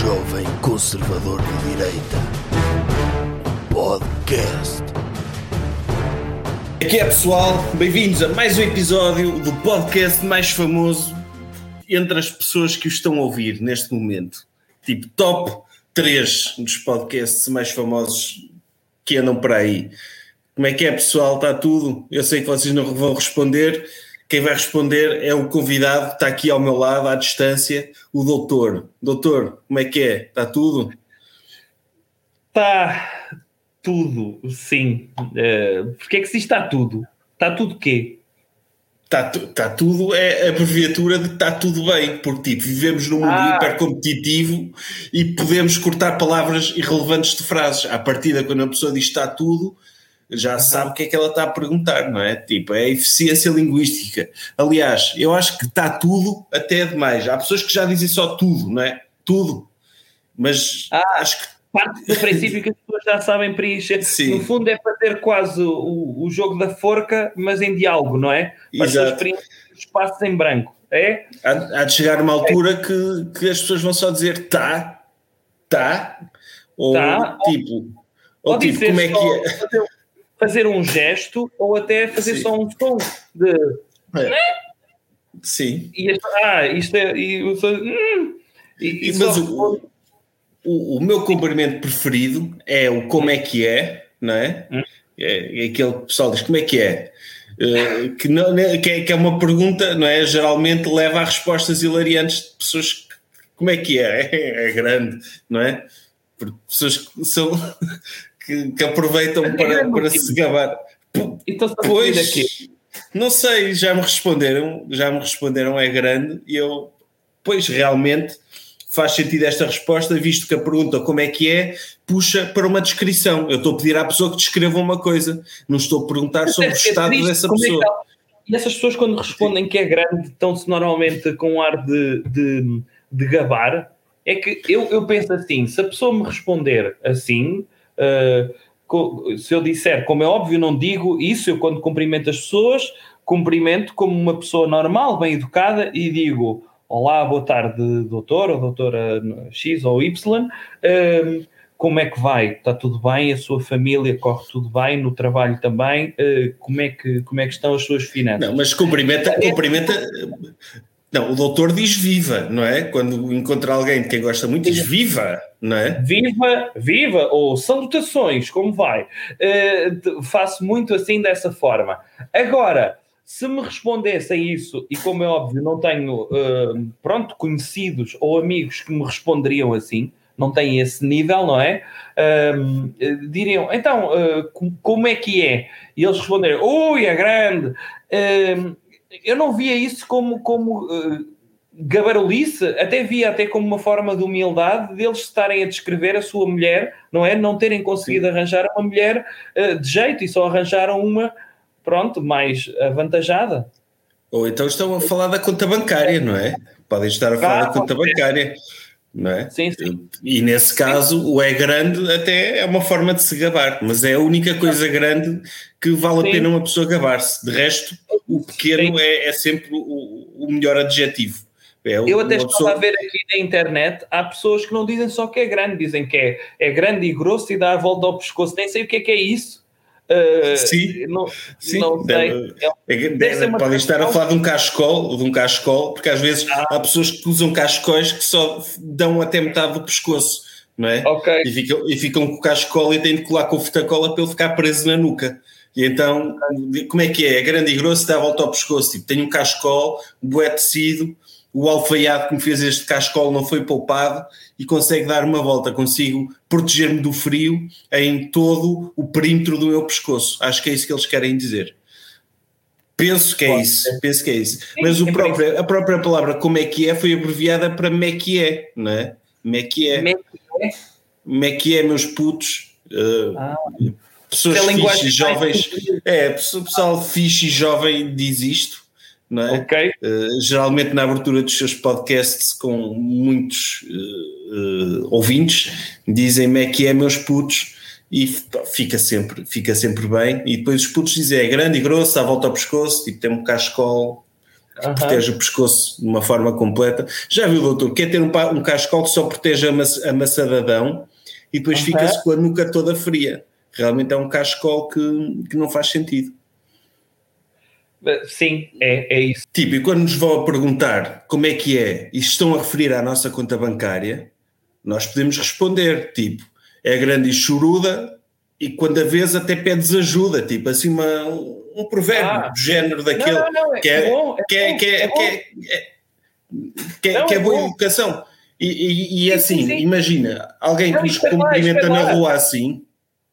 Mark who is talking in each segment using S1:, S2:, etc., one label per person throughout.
S1: jovem conservador de direita. Podcast.
S2: Aqui é pessoal, bem-vindos a mais um episódio do podcast mais famoso entre as pessoas que o estão a ouvir neste momento. Tipo, top 3 dos podcasts mais famosos que andam por aí. Como é que é, pessoal? Está tudo? Eu sei que vocês não vão responder. Quem vai responder é o convidado que está aqui ao meu lado, à distância, o doutor. Doutor, como é que é? Está tudo?
S3: Está tudo, sim. Uh, Porquê é que se diz está tudo? Está tudo quê?
S2: Está tá tudo, é a abreviatura de está tudo bem, porque tipo, vivemos num mundo
S3: Ah.
S2: hiper competitivo e podemos cortar palavras irrelevantes de frases. À partida, quando a pessoa diz está tudo, já sabe o que é que ela está a perguntar, não é? Tipo, é eficiência linguística. Aliás, eu acho que está tudo até é demais. Há pessoas que já dizem só tudo, não é? Tudo. Mas
S3: Ah.
S2: acho que
S3: Parte do princípio que as pessoas já sabem preencher.
S2: Sim.
S3: No fundo é fazer quase o, o jogo da forca, mas em diálogo, não é? Para as pessoas preencherem os espaços em branco. É?
S2: há, há de chegar uma altura que, que as pessoas vão só dizer tá, tá, ou
S3: Tá,
S2: tipo, ou,
S3: Ou
S2: tipo, como é que é?
S3: Fazer, um gesto ou até fazer
S2: Sim.
S3: só um som de.
S2: Sim,
S3: E ah, isto é. E, hum, e, e
S2: mas
S3: só
S2: o, o, o meu cumprimento preferido é o como é que é, não é?
S3: Hum.
S2: É, é aquele que o pessoal diz como é que é. Eh, que, não, né, que, é, que é uma pergunta, não é? Geralmente leva a respostas hilariantes de pessoas que, como é que é? É, grande, não é? Porque pessoas que, são, que, que aproveitam
S3: É
S2: para, para se gabar.
S3: Então?
S2: Pois, não sei, já me responderam, já me responderam, é grande, e eu, pois realmente faz sentido esta resposta, visto que a pergunta como é que é, puxa para uma descrição. Eu estou a pedir à pessoa que descreva uma coisa, não estou a perguntar sobre o
S3: ser
S2: estado
S3: triste,
S2: dessa
S3: é
S2: pessoa.
S3: E essas pessoas, quando respondem que é grande, estão-se normalmente com um ar de, de, de gabar. É que eu, eu penso assim: se a pessoa me responder assim, uh, co- se eu disser, como é óbvio, não digo isso, eu quando cumprimento as pessoas, cumprimento como uma pessoa normal, bem educada, e digo: Olá, boa tarde, doutor, ou doutora X ou Y. um, como é que vai? Está tudo bem? A sua família corre tudo bem? No trabalho também? Uh, como, é que, como é que estão as suas finanças?
S2: Não, mas cumprimenta, cumprimenta. Não, o doutor diz viva, não é? Quando encontra alguém de quem gosta muito, diz viva, não é?
S3: Viva, viva, ou salutações, como vai? Uh, faço muito assim dessa forma. Agora, se me respondessem isso, e como é óbvio, não tenho, uh, pronto, conhecidos ou amigos que me responderiam assim, não têm esse nível, não é? Uh, diriam, então, com- como é que é? E eles responderam, ui, é grande. Eu não via isso como, como uh, gabarulice, até via até como uma forma de humildade deles estarem a descrever a sua mulher, não é? Não terem conseguido arranjar uma mulher uh, de jeito e só arranjaram uma, pronto, mais avantajada.
S2: Ou então estão a falar da conta bancária, não é? Podem estar a falar
S3: Ah,
S2: da conta
S3: pode ser.
S2: Não é?
S3: Sim, sim.
S2: E nesse caso, o é grande até é uma forma de se gabar, mas é a única coisa grande que vale a
S3: Sim.
S2: pena uma pessoa gabar-se. De resto, o pequeno
S3: Sim.
S2: é, é sempre o, o melhor adjetivo. É
S3: Eu até estava
S2: pessoa-
S3: a ver aqui na internet, há pessoas que não dizem só que é grande, dizem que é, é grande e grosso e dá a volta ao pescoço, nem sei o que é que é isso. Uh,
S2: Sim.
S3: não,
S2: Sim,
S3: não
S2: deve-
S3: É-
S2: É
S3: Deve
S2: podem estar a falar de um cascol, de um cascol, porque às vezes
S3: Ah.
S2: há pessoas que usam cascóis que só dão até metade do pescoço, não é?
S3: Ok.
S2: E ficam, e ficam com o cascol e têm de colar com o fita-cola para ele ficar preso na nuca. E então, como é que é? É grande e grosso, dá a volta ao pescoço. Tipo, tem um cascol, um bué tecido, o alfaiado que me fez este cascol não foi poupado e consegue dar uma volta. Consigo proteger-me do frio em todo o perímetro do meu pescoço. Acho que é isso que eles querem dizer. Penso que é
S3: Pode
S2: isso,
S3: ser.
S2: penso que é isso. Mas o
S3: em
S2: próprio, a própria palavra como é que é foi abreviada para me que é, não é? Me que é.
S3: É que é?
S2: É é, meus putos? Uh,
S3: Ah,
S2: pessoas fixe e jovens. É, pessoal pessoal fixe e jovem diz isto, não é?
S3: ok.
S2: Uh, geralmente na abertura dos seus podcasts com muitos uh, uh, ouvintes dizem me que é, meus putos. E pá, fica sempre, fica sempre bem. E depois os putos dizem é grande e grosso, à volta ao pescoço, tipo tem um cascol. que uh -huh. protege o pescoço de uma forma completa. Já viu, doutor? Quer ter um, um cascol que só protege a, maç maçadadão e depois uh -huh. fica-se com a nuca toda fria. Realmente é um cascol que, que não faz sentido.
S3: Sim, é, é isso.
S2: Tipo, e quando nos vão perguntar como é que é e estão a referir à nossa conta bancária, nós podemos responder, tipo, é grande e choruda e quando a vez até pedes ajuda, tipo, assim uma, um provérbio ah. do género daquele não, não, não, é, que é, bom, é que é, que é, que é, que é, que é boa educação. E, e, e assim, sim, sim. imagina, alguém que nos cumprimenta na rua assim.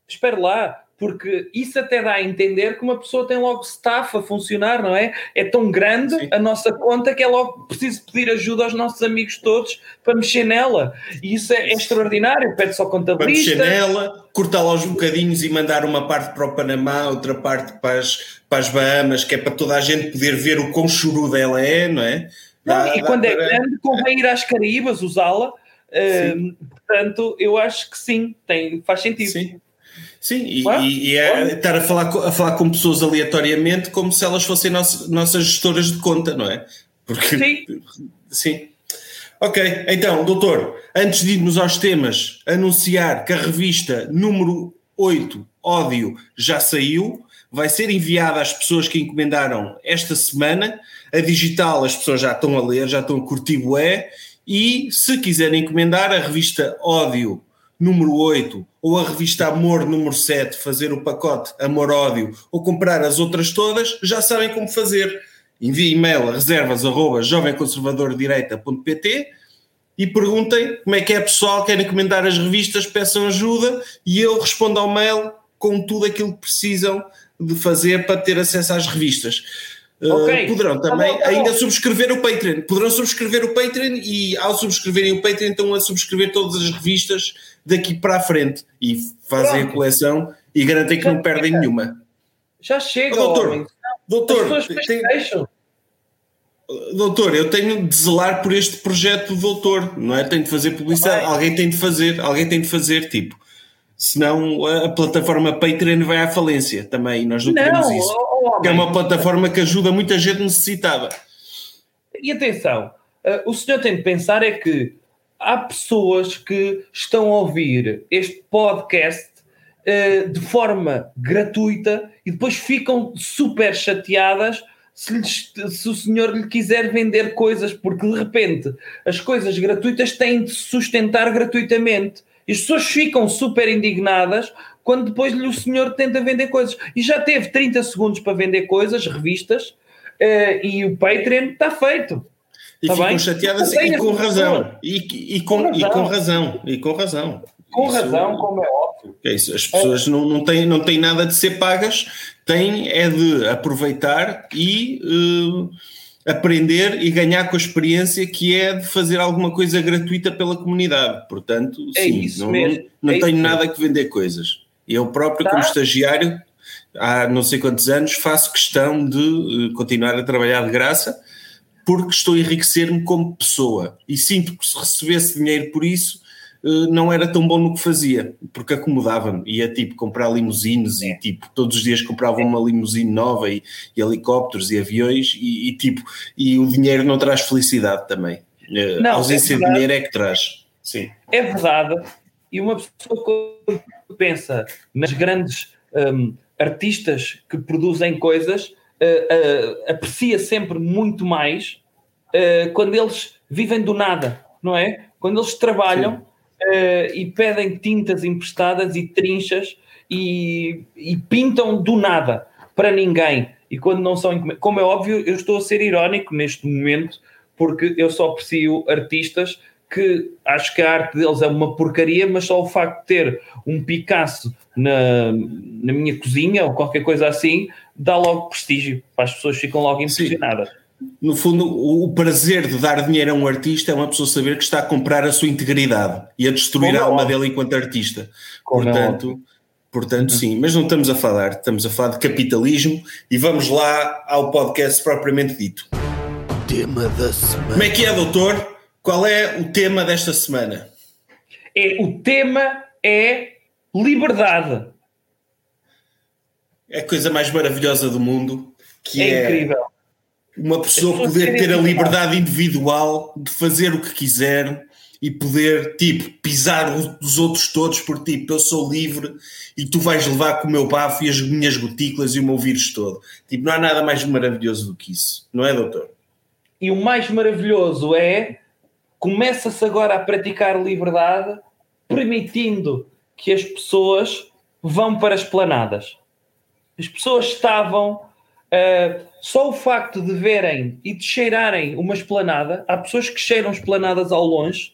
S3: Espera lá, porque isso até dá a entender que uma pessoa tem logo staff a funcionar, não é? É tão grande Sim. a nossa conta que é logo preciso pedir ajuda aos nossos amigos todos para mexer nela. E isso é, é extraordinário. Pede só contabilista.
S2: Para mexer nela, cortá-la aos bocadinhos e mandar uma parte para o Panamá, outra parte para as, para as Bahamas, que é para toda a gente poder ver o quão churuda ela é, não é?
S3: Não, dá, e quando é para... grande, convém ir às Caraíbas usá-la. Uh, portanto, eu acho que sim, tem, faz sentido. Sim.
S2: Sim, e, e, e é estar a falar, a falar com pessoas aleatoriamente como se elas fossem nossas, nossas gestoras de conta, não é?
S3: Porque, sim.
S2: Sim. Ok, então, doutor, antes de irmos aos temas, anunciar que a revista número 8, Ódio, já saiu, vai ser enviada às pessoas que encomendaram esta semana. A digital, as pessoas já estão a ler, já estão a curtir bué. E se quiserem encomendar a revista Ódio número 8 ou a revista Amor número 7, fazer o pacote Amor-Ódio ou comprar as outras todas, já sabem como fazer. Envie e-mail a reservas.jovemconservadordireita.pt e perguntem como é que é pessoal, querem encomendar as revistas, peçam ajuda e eu respondo ao mail com tudo aquilo que precisam de fazer para ter acesso às revistas. Okay. Uh, poderão tá também tá bom, tá ainda subscrever o Patreon. Poderão subscrever o Patreon e ao subscreverem o Patreon estão a subscrever todas as revistas daqui para a frente e fazem Pronto. a coleção e garantem que Já não perdem chega. nenhuma.
S3: Já chega,
S2: oh, doutor. Homem. Doutor, tem, doutor, eu tenho de zelar por este projeto do doutor, não é? Tenho de fazer publicidade, ah, alguém tem de fazer, alguém tem de fazer, tipo. Senão a plataforma Patreon vai à falência também, nós não, não queremos isso. Oh, é uma plataforma que ajuda muita gente necessitada.
S3: E atenção, uh, o senhor tem de pensar é que há pessoas que estão a ouvir este podcast uh, de forma gratuita e depois ficam super chateadas se, lhes, se, o senhor lhe quiser vender coisas, porque de repente as coisas gratuitas têm de se sustentar gratuitamente. E as pessoas ficam super indignadas quando depois lhe o senhor tenta vender coisas. E já teve 30 segundos para vender coisas, revistas, uh, e o Patreon está feito.
S2: E tá ficam chateadas e com razão. E, e, com, e com razão. E com razão.
S3: Com isso, razão, como é óbvio.
S2: É isso. As pessoas é. não, não, têm, não têm nada de ser pagas, têm é de aproveitar e uh, aprender e ganhar com a experiência que é de fazer alguma coisa gratuita pela comunidade. Portanto, é sim, não, não, não é tenho nada mesmo. que vender coisas. Eu próprio, tá. como estagiário, há não sei quantos anos, faço questão de uh, continuar a trabalhar de graça porque estou a enriquecer-me como pessoa e sinto que se recebesse dinheiro por isso eh, não era tão bom no que fazia, porque acomodava-me, ia tipo comprar limusines e tipo todos os dias comprava uma limusine nova e, e helicópteros e aviões e, e, tipo e o dinheiro não traz felicidade também. Eh, não, a ausência é de dinheiro é que traz. Sim.
S3: É verdade. E uma pessoa pensa nas grandes um, artistas que produzem coisas uh, uh, aprecia sempre muito mais uh, quando eles vivem do nada, não é? Quando eles trabalham e pedem tintas emprestadas e trinchas e, e, pintam do nada para ninguém. E quando não são. Como é óbvio, eu estou a ser irónico neste momento, porque eu só aprecio artistas que acho que a arte deles é uma porcaria, mas só o facto de ter um Picasso na, na minha cozinha ou qualquer coisa assim dá logo prestígio, as pessoas ficam logo impressionadas. Sim.
S2: No fundo, o prazer de dar dinheiro a um artista é uma pessoa saber que está a comprar a sua integridade e a destruir Como a alma é dele enquanto artista. Como portanto, é portanto uhum. sim, mas não estamos a falar, estamos a falar de capitalismo e vamos lá ao podcast propriamente dito.
S1: Tema da semana.
S2: Como é que é, doutor? Qual é o tema desta semana?
S3: É, o tema é liberdade.
S2: É a coisa mais maravilhosa do mundo. Que
S3: é, é incrível.
S2: uma pessoa poder ter a liberdade individual de fazer o que quiser e poder, tipo, pisar os outros todos por tipo, eu sou livre e tu vais levar com o meu bafo e as minhas gotículas e o meu vírus todo. Tipo, não há nada mais maravilhoso do que isso, não é, doutor?
S3: E o mais maravilhoso é começa-se agora a praticar liberdade, permitindo que as pessoas vão para as planadas. As pessoas estavam. Uh, só o facto de verem e de cheirarem uma esplanada, há pessoas que cheiram esplanadas ao longe,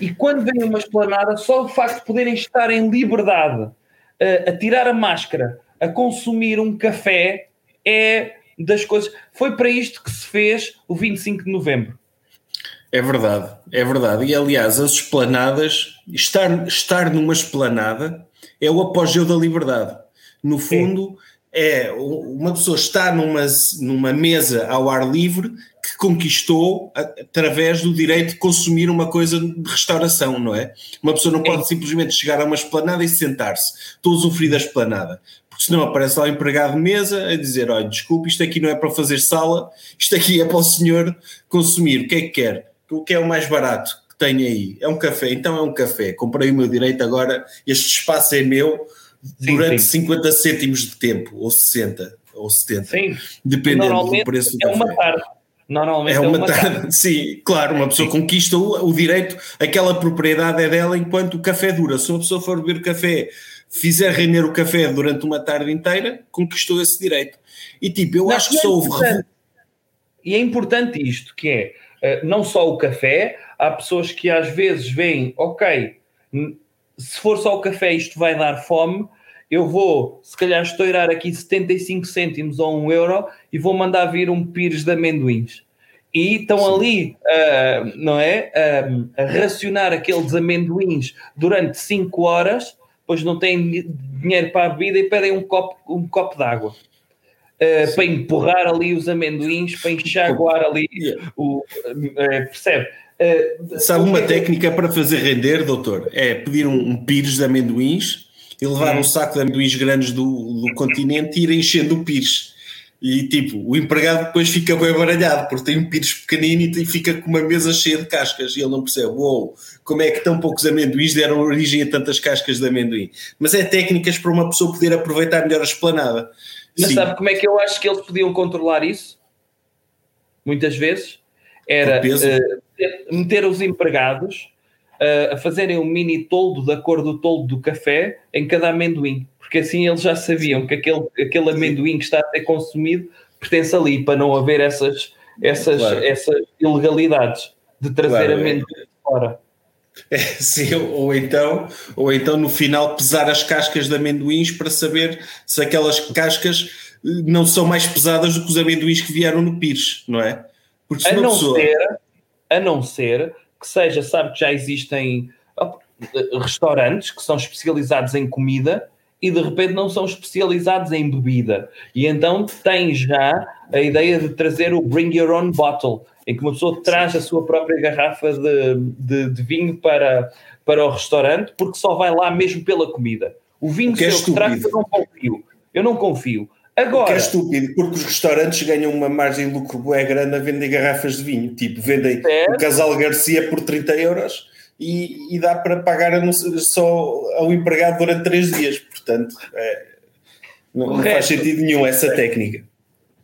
S3: e quando vem uma esplanada, só o facto de poderem estar em liberdade uh, a tirar a máscara, a consumir um café, é das coisas. Foi para isto que se fez o 25 de novembro.
S2: É verdade, é verdade. E aliás, as esplanadas, estar, estar numa esplanada é o apogeu da liberdade. No fundo, é uma pessoa está numa, numa mesa ao ar livre que conquistou através do direito de consumir uma coisa de restauração, não é? Uma pessoa não pode simplesmente chegar a uma esplanada e sentar-se. Estou a usufruir da esplanada porque senão aparece lá o empregado de mesa a dizer: olha, desculpe, isto aqui não é para fazer sala, isto aqui é para o senhor consumir. O que é que quer? O que é o mais barato que tem aí? É um café, então é um café. Comprei o meu direito agora, este espaço é meu durante sim, sim. 50 cêntimos de tempo, ou 60, ou 70, sim. dependendo do preço do
S3: é café. Uma tarde. Normalmente
S2: é uma, é uma tarde. tarde. Sim, claro, uma pessoa conquista o, o, direito, aquela propriedade é dela enquanto o café dura. Se uma pessoa for beber café, fizer render o café durante uma tarde inteira, conquistou esse direito. E tipo, eu Não, acho que só houve.
S3: E é importante isto, que é não só o café, há pessoas que às vezes veem, ok, se for só o café isto vai dar fome, eu vou se calhar estourar aqui 75 cêntimos ou um euro e vou mandar vir um pires de amendoins. E estão Sim. ali, uh, não é? Uh, a racionar aqueles amendoins durante 5 horas, pois não têm dinheiro para a bebida e pedem um copo, um copo de água uh, para empurrar ali os amendoins, para enxaguar ali o. Uh, percebe?
S2: Uh, Sabe uma técnica para fazer render, doutor? É pedir um, um pires de amendoins e levar um saco de amendoins grandes do, do continente e ir enchendo o pires. E tipo, o empregado depois fica bem baralhado, porque tem um pires pequenino e fica com uma mesa cheia de cascas e ele não percebe, uou, wow, como é que tão poucos amendoins deram origem a tantas cascas de amendoim. Mas é técnicas para uma pessoa poder aproveitar melhor a esplanada.
S3: Mas Sim. sabe como é que eu acho que eles podiam controlar isso? Muitas vezes era uh, meter os empregados uh, a fazerem um mini toldo da cor do toldo do café em cada amendoim, porque assim eles já sabiam que aquele, aquele amendoim que está a ser consumido pertence ali, para não haver essas, essas, claro. essas ilegalidades de trazer claro, é. amendoim é. fora.
S2: É, sim, ou então, ou então no final pesar as cascas de amendoins para saber se aquelas cascas eh, não são mais pesadas do que os amendoins que vieram no Pires, não é?
S3: Porque a não pessoa... ser, a não ser que seja, sabe que já existem restaurantes que são especializados em comida e de repente não são especializados em bebida. E então tem já a ideia de trazer o Bring Your Own Bottle, em que uma pessoa traz a sua própria garrafa de, de, de vinho para, para o restaurante, porque só vai lá mesmo pela comida. O vinho que, é que traz, eu não confio. Eu não confio. Agora, o
S2: que é estúpido, porque os restaurantes ganham uma margem de lucro bué grande a vender garrafas de vinho. Tipo, vendem o Casal Garcia por 30 euros e, e dá para pagar só ao empregado durante 3 dias. Portanto, é, não, não, faz sentido nenhum essa técnica.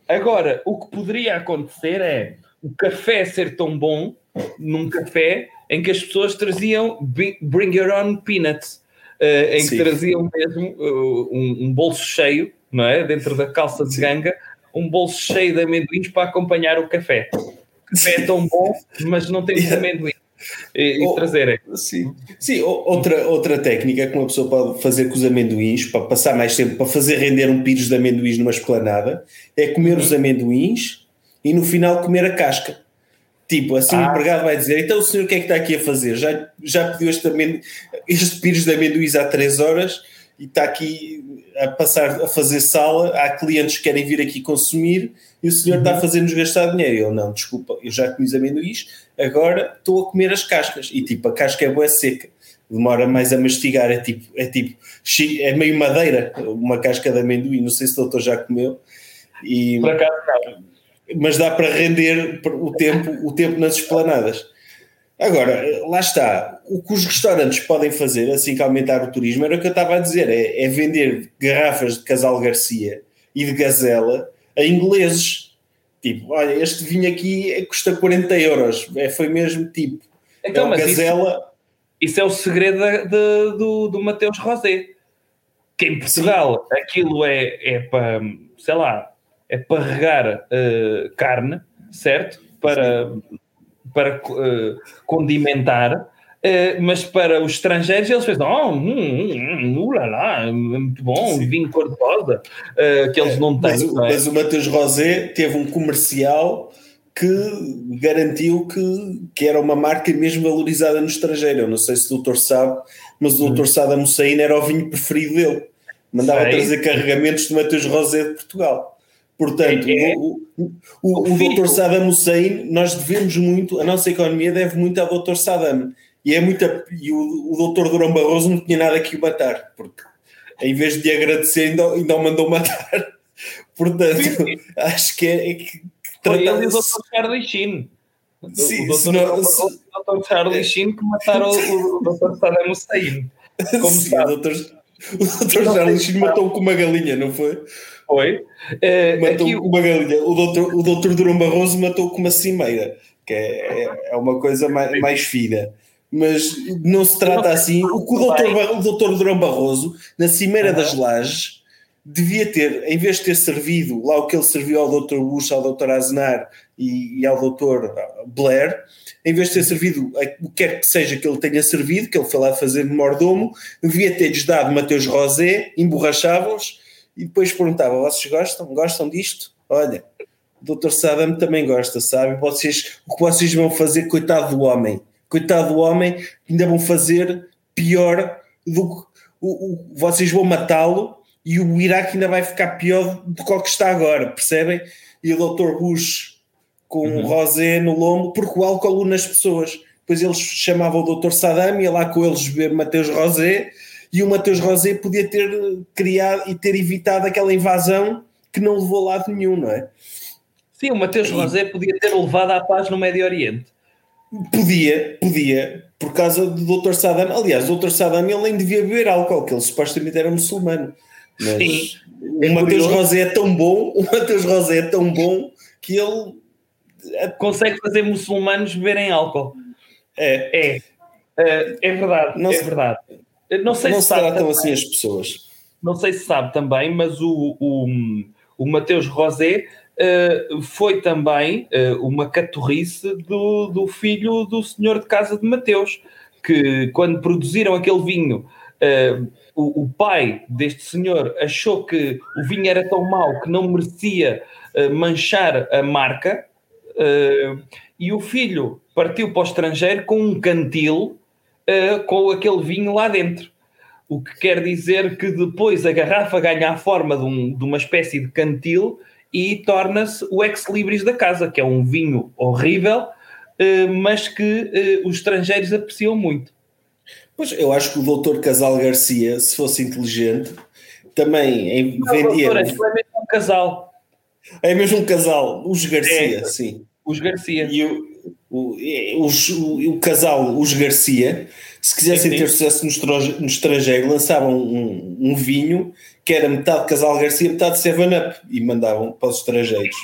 S3: Agora, o que poderia acontecer é o café ser tão bom num café em que as pessoas traziam Bring Your Own Peanuts, uh, em Sim. que traziam mesmo uh, um, um, bolso cheio, não é? Dentro da calça de ganga, um bolso cheio de amendoins para acompanhar o café. O café é tão bom, mas não tem yeah. amendoim. E, e trazerem.
S2: Sim, sim outra, outra técnica que uma pessoa pode fazer com os amendoins, para passar mais tempo, para fazer render um pires de amendoins numa esplanada, é comer os amendoins e no final comer a casca. Tipo, assim ah. o empregado vai dizer: então o senhor o que é que está aqui a fazer? Já, já pediu este, amendo, este pires de amendoins há 3 horas e está aqui a passar a fazer sala. Há clientes que querem vir aqui consumir e o senhor uhum. está a fazer-nos gastar dinheiro. Eu não, desculpa, eu já comi os amendoins, agora estou a comer as cascas. E tipo, a casca é boa seca, demora mais a mastigar. É tipo, é tipo, é meio madeira, uma casca de amendoim. Não sei se o doutor já comeu. E,
S3: Por acaso não
S2: mas dá para render o tempo, o tempo nas esplanadas. Agora, lá está. O que os restaurantes podem fazer assim que aumentar o turismo era o que eu estava a dizer: é, é vender garrafas de Casal Garcia e de Gazela a ingleses. Tipo, olha, este vinho aqui custa 40 euros. É, foi mesmo tipo.
S3: Então, é mas Gazela. Isso, isso, é o segredo de, de, do, do Mateus Rosé. Que em Portugal Sim. aquilo é, é para, sei lá, é para regar uh, carne, certo? Para. Sim para uh, condimentar, uh, mas para os estrangeiros eles pensam, oh, hum, hum, hum, ulala, muito bom, Sim. vinho cor-de-rosa, uh, que eles é, não têm.
S2: Mas,
S3: é?
S2: mas o Matheus Rosé teve um comercial que garantiu que, que era uma marca mesmo valorizada no estrangeiro. Eu não sei se o doutor sabe, mas o doutor hum. Saddam Hussein era o vinho preferido dele. Mandava sei. trazer carregamentos de Matheus Rosé de Portugal. Portanto, é, é. o, o, o, o Dr. Saddam Hussein, nós devemos muito, a nossa economia deve muito ao Dr. Saddam. E, é muita, e o, o Dr. Durão Barroso não tinha nada que o matar, porque em vez de agradecer, ainda, ainda o mandou matar. Portanto, sim, acho que é, é que,
S3: Foi ele e o Dr. Charlie Sheen. Sim, o Dr. Não, se... o Dr. Charlie Sheen que mataram o, o Dr. Saddam Hussein. Como sim, sabe.
S2: o Dr. O Dr. Charlie Sheen matou com uma galinha, não foi?
S3: Foi. Uh,
S2: matou aqui... uma galinha. O doutor, o doutor Durão Barroso matou com uma cimeira, que é, é uma coisa mais, mais fina. Mas não se trata assim. O que o doutor, o doutor Durão Barroso, na Cimeira uhum. das Lajes, devia ter, em vez de ter servido lá o que ele serviu ao doutor Bush, ao doutor Aznar e, e ao doutor Blair, em vez de ter servido o que quer que seja que ele tenha servido, que ele foi lá fazer de mordomo, devia ter-lhes dado Mateus Rosé, emborrachava-os e depois perguntava: vocês gostam? Gostam disto? Olha, o Dr. Saddam também gosta, sabe? Vocês, o que vocês vão fazer, coitado do homem, coitado do homem, ainda vão fazer pior do que o, o, vocês vão matá-lo e o Iraque ainda vai ficar pior do que o que está agora, percebem? E o Dr. Bush com uhum. rosé no lombo, porque o álcool nas pessoas. Depois eles chamavam o Dr. Saddam, ia lá com eles beber Mateus Rosé e o Mateus Rosé podia ter criado e ter evitado aquela invasão que não levou a lado nenhum, não é?
S3: Sim, o Mateus Rosé podia ter levado à paz no Médio Oriente.
S2: Podia, podia, por causa do Dr. Saddam. Aliás, o Dr. Saddam ele nem devia beber álcool, que ele supostamente era muçulmano. Mas Sim, o é Mateus Rosé é tão bom, o Mateus Rosé é tão bom que ele
S3: consegue fazer muçulmanos beberem álcool.
S2: É,
S3: é, é, é verdade, não é verdade.
S2: Não sei não se, tratam assim as pessoas.
S3: Não sei se sabe também, mas o, o, o Mateus Rosé uh, foi também uh, uma catorrice do, do filho do senhor de casa de Mateus, que quando produziram aquele vinho, uh, o, o, pai deste senhor achou que o vinho era tão mau que não merecia manchar a marca, e o filho partiu para o estrangeiro com um cantil uh, com aquele vinho lá dentro. O que quer dizer que depois a garrafa ganha a forma de, um, de uma espécie de cantil e torna-se o ex-libris da casa, que é um vinho horrível, uh, mas que uh, os estrangeiros apreciam muito.
S2: Pois eu acho que o doutor Casal Garcia, se fosse inteligente, também
S3: Não, vendia. Doutor, é mesmo um casal.
S2: É mesmo um casal, os Garcia, é, sim.
S3: Os Garcia.
S2: E o, o, os, o, o, casal, os Garcia, se quisessem sim, sim. ter sucesso no, no estrangeiro, lançavam um, um, vinho que era metade casal Garcia, metade Seven Up e mandavam para os estrangeiros.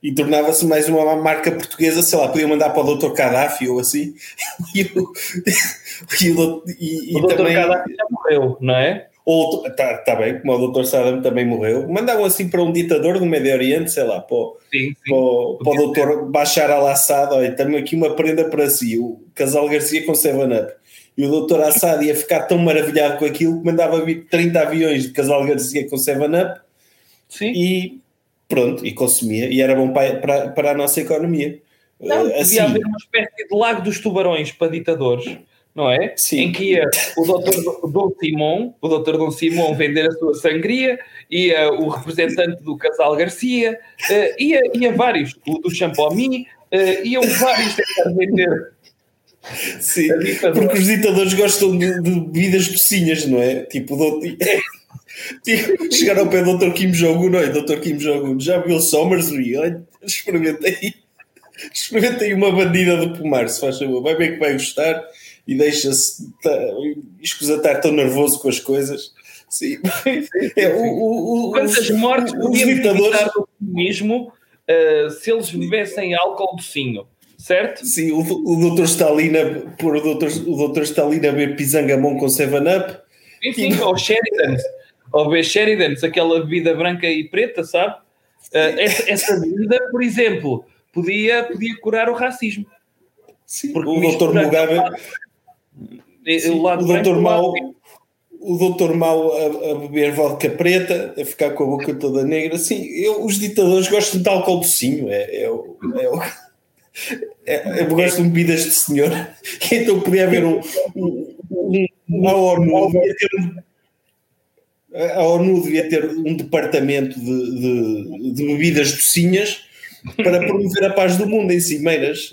S2: E tornava-se mais uma marca portuguesa, sei lá, podiam mandar para o Dr. Gaddafi ou assim. e o,
S3: e o, e, o Dr. Também, Gaddafi já morreu, não é?
S2: Ou, tá, tá bem, como o Dr. Saddam também morreu, mandavam assim para um ditador do Médio Oriente, sei lá, para, sim, sim. para, para o Dr. Bashar al-Assad, olha, tenho aqui uma prenda para si, o Casal Garcia com 7-Up. E o Dr. Assad ia ficar tão maravilhado com aquilo que mandava vir 30 aviões de Casal Garcia com 7-Up e pronto, e consumia, e era bom para, para, para a nossa economia.
S3: Não, assim, devia haver uma espécie de lago dos tubarões para ditadores não é? Sim. Em que ia o doutor Dom Simão, o doutor Dom Simão vender a sua sangria, ia o representante do casal Garcia, uh, ia, ia vários, o do Champomy, uh, iam vários tentar vender.
S2: Sim, porque os ditadores gostam de, de bebidas docinhas, não é? Tipo, do, chegaram ao pé do Dr. Kim Jong-un, não é? Dr. Kim Jong-un, já viu Somersby? Olha, experimentei. Experimentei uma bandida de pomar, se faz favor. Vai ver que vai gostar e deixa-se. Escusa estar tão nervoso com as coisas. Sim. É, o, o, o,
S3: Quantas mortes
S2: os ditadores.
S3: comunismo uh, se eles bebessem álcool docinho, certo?
S2: Sim, o, o Dr. Stalin a pôr o Dr. O Dr. Stalin a ver pisangamon com 7-Up.
S3: Sim, sim, ou Sheridans. Ou beber Sheridans, aquela bebida branca e preta, sabe? Uh, essa, essa bebida, por exemplo, podia, podia curar o racismo.
S2: Sim,
S3: Porque
S2: o Dr.
S3: mistura-
S2: Mugabe. Sim,
S3: o lado
S2: Mau, o Dr. Mau a, a beber vodka preta, a ficar com a boca toda negra. Sim, eu, os ditadores gostam de álcool docinho. É, é, o- é, o- é- eu gosto de bebidas de senhor. Então podia haver um. um, um a ONU devia ter um- a ONU devia ter um departamento de, de, de bebidas docinhas para promover a paz do mundo em cimeiras.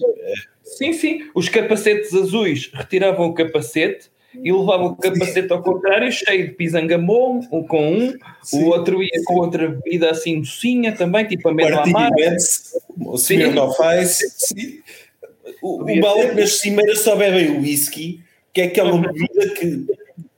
S3: Sim, sim. Os capacetes azuis retiravam o capacete e levavam o capacete ao contrário, cheio de pisangamon, um com um,
S2: Sim.
S3: o outro ia com outra bebida assim docinha também, tipo amêndoa amarga.
S2: O Smirnoff Ice. sim. O, o é
S3: ser.
S2: que nas cimeiras só bebem o whisky, que é aquela bebida que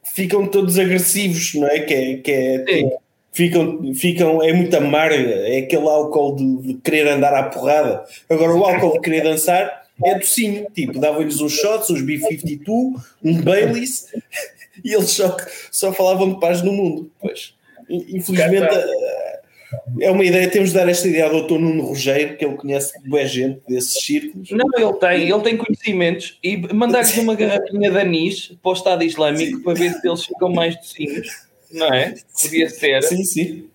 S2: ficam todos agressivos, não é? Que é, que é
S3: Sim.
S2: tipo, ficam, ficam, é muito amarga, é aquele álcool de, de querer andar à porrada. Agora, o álcool de querer dançar é docinho, tipo, davam-lhes uns shots, uns B-52, um Baileys, e eles só, só falavam de paz no mundo. Pois, infelizmente, eh, é uma ideia, temos de dar esta ideia ao Dr. Nuno Rogério, que ele conhece boa gente desses círculos.
S3: Não, ele tem, ele tem conhecimentos e mandar-lhes uma garrafinha de anis para o Estado Islâmico
S2: Sim.
S3: para ver se eles ficam mais docinhos, não é? Podia ser.
S2: Sim, sim.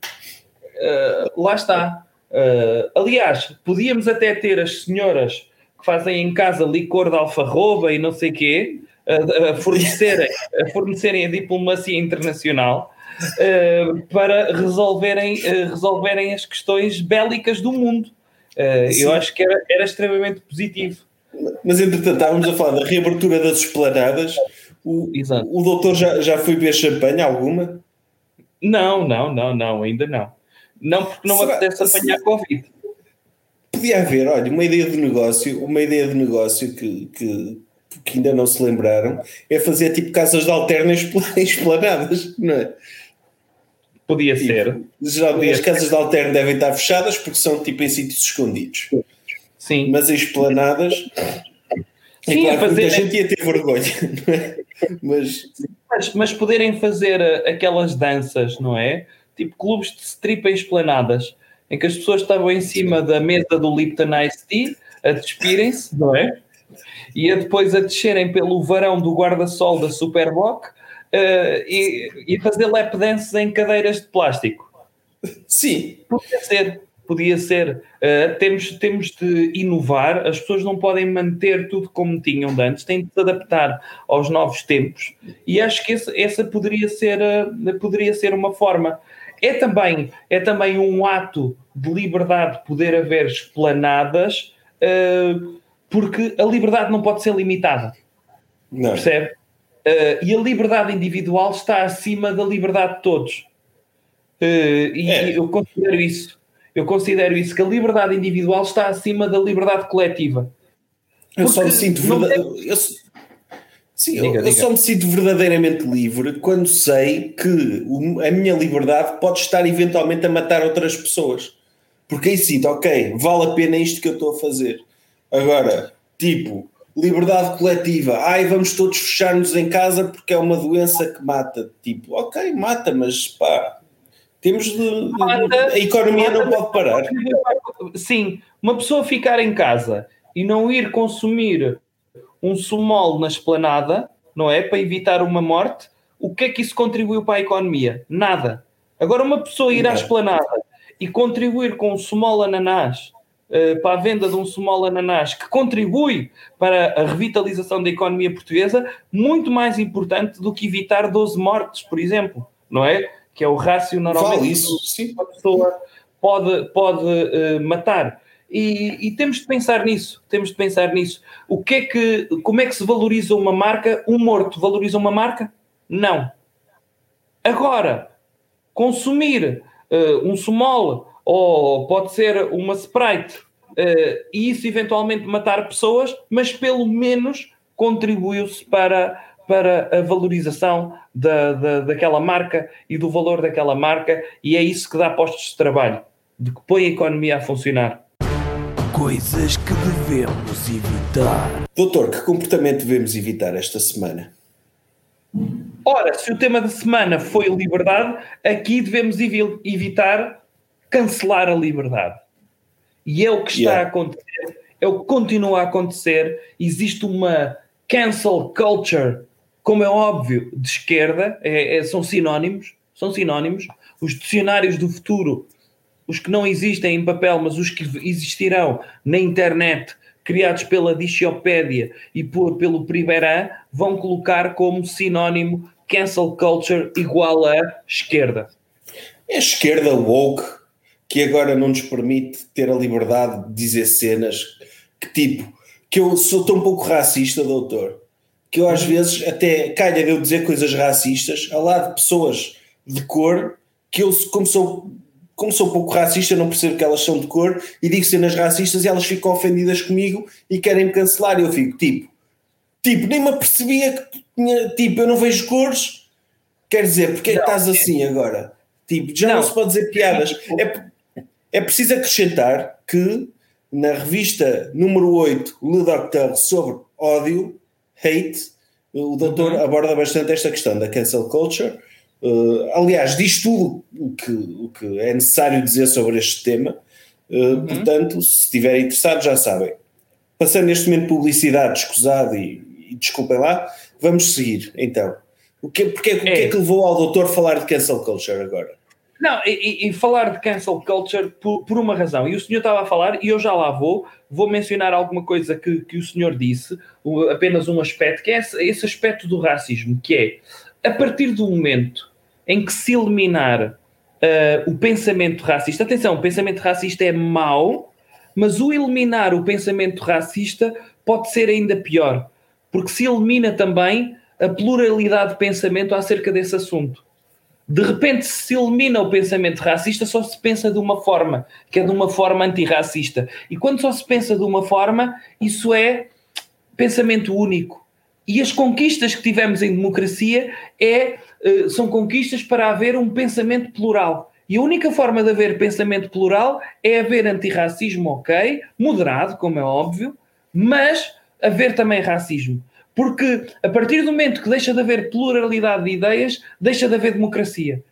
S3: Uh, lá está. Uh, aliás, podíamos até ter as senhoras fazem em casa licor de alfarroba e não sei quê, a, a fornecerem, a fornecerem a diplomacia internacional uh, para resolverem, uh, resolverem as questões bélicas do mundo. Uh, eu acho que era, era extremamente positivo.
S2: Mas entretanto, estávamos a falar da reabertura das esplanadas. O,
S3: Exato.
S2: o doutor já, já foi beber champanhe alguma?
S3: Não, não, não, não, ainda não. Não, porque não me
S2: Será-
S3: apetece apanhar Covid.
S2: Podia haver, olha, uma ideia de negócio, uma ideia de negócio que, que, que ainda não se lembraram, é fazer tipo casas de alterna espla- esplanadas, não é?
S3: Podia
S2: Tipo,
S3: ser.
S2: Geralmente as casas de alterno devem estar fechadas porque são tipo em sítios escondidos.
S3: Sim.
S2: Mas em esplanadas. é
S3: Sim,
S2: claro
S3: a
S2: muita
S3: fazer-
S2: gente ia ter vergonha, não é? Mas
S3: Mas, mas poderem fazer uh, aquelas danças, não é? Tipo clubes de strip em esplanadas, em que as pessoas estavam em cima da mesa do Lipton Ice Tea a despirem-se, não é? E a depois a descerem pelo varão do guarda-sol da Superboc uh, e, e fazer lap dances em cadeiras de plástico.
S2: sim,
S3: Podia ser, podia ser. Uh, temos, temos de inovar, as pessoas não podem manter tudo como tinham de antes, têm de se adaptar aos novos tempos e acho que esse- essa poderia ser, uh, poderia ser uma forma. É também, é também um ato de liberdade poder haver esplanadas, uh, porque a liberdade não pode ser limitada
S2: não.
S3: percebe? Uh, e a liberdade individual está acima da liberdade de todos. Uh, e
S2: É.
S3: eu considero isso. Eu considero isso, que a liberdade individual está acima da liberdade coletiva.
S2: Eu só me sinto
S3: não
S2: verda- eu só- Sim, eu-
S3: Diga,
S2: eu,
S3: diga.
S2: só me sinto verdadeiramente livre quando sei que a minha liberdade pode estar eventualmente a matar outras pessoas. Porque aí sinto, ok, vale a pena isto que eu estou a fazer. Agora, tipo, liberdade coletiva, ai, vamos todos fechar-nos em casa porque é uma doença que mata. Tipo, ok, mata, mas pá, temos de. de-
S3: Mata-
S2: a economia não
S3: mata-
S2: pode parar.
S3: Sim, uma pessoa ficar em casa e não ir consumir um sumol na esplanada, não é? Para evitar uma morte, o que é que isso contribuiu para a economia? Nada. Agora, uma pessoa ir à
S2: Nada.
S3: esplanada e contribuir com um sumol ananás eh, para a venda de um sumol ananás que contribui para a revitalização da economia portuguesa, muito mais importante do que evitar 12 mortes, por exemplo, não é? Que é o rácio normalmente
S2: Vale isso, sim.
S3: uma pessoa pode, pode eh, matar. E, e temos de pensar nisso, temos de pensar nisso. O que é que, como é que se valoriza uma marca? Um morto valoriza uma marca? Não. Agora, consumir eh, um sumol ou pode ser uma Sprite, uh, e isso eventualmente matar pessoas, mas pelo menos contribuiu-se para, para a valorização da, da, daquela marca e do valor daquela marca, e é isso que dá postos de trabalho, de que põe a economia a funcionar.
S1: Coisas que devemos evitar.
S2: Doutor, que comportamento devemos evitar esta semana?
S3: Ora, se o tema da semana foi liberdade, aqui devemos evitar cancelar a liberdade. E é o que está yeah. a acontecer, é o que continua a acontecer. Existe uma cancel culture, como é óbvio, de esquerda, é, é, são sinónimos, são sinónimos. Os dicionários do futuro, os que não existem em papel, mas os que existirão na internet, criados pela Dixiopédia e por, pelo Primeirã, vão colocar como sinónimo cancel culture igual a esquerda.
S2: É esquerda woke que agora não nos permite ter a liberdade de dizer cenas que tipo, que eu sou tão pouco racista, doutor, que eu às vezes até calha de eu dizer coisas racistas ao lado de pessoas de cor que eu, como sou, como sou pouco racista, não percebo que elas são de cor e digo cenas racistas e elas ficam ofendidas comigo e querem me cancelar. E eu fico tipo, tipo, nem me apercebia que tinha, tipo, eu não vejo cores. Quer dizer, porque é que estás assim agora? Tipo, já não, não se pode dizer piadas. É, é preciso acrescentar que na revista número 8, Le Docteur, sobre ódio, hate, o doutor uhum. aborda bastante esta questão da cancel culture. Uh, aliás, diz tudo o que, o que é necessário dizer sobre este tema. Uh, uhum. Portanto, se estiverem interessados, já sabem. Passando neste momento publicidade, escusado e, e desculpem lá, vamos seguir então. O que, porque, é. o que é que levou ao doutor falar de cancel culture agora?
S3: Não, e, e, falar de cancel culture por, por, uma razão. E o senhor estava a falar, e eu já lá vou, vou mencionar alguma coisa que, que o senhor disse, apenas um aspecto, que é esse, esse aspecto do racismo, que é, a partir do momento em que se eliminar uh, o pensamento racista, atenção, o pensamento racista é mau, mas o eliminar o pensamento racista pode ser ainda pior, porque se elimina também a pluralidade de pensamento acerca desse assunto de repente se elimina o pensamento racista, só se pensa de uma forma, que é de uma forma antirracista. E quando só se pensa de uma forma, isso é pensamento único. E as conquistas que tivemos em democracia é, são conquistas para haver um pensamento plural. E a única forma de haver pensamento plural é haver antirracismo, ok, moderado, como é óbvio, mas haver também racismo. Porque a partir do momento que deixa de haver pluralidade de ideias, deixa de haver democracia.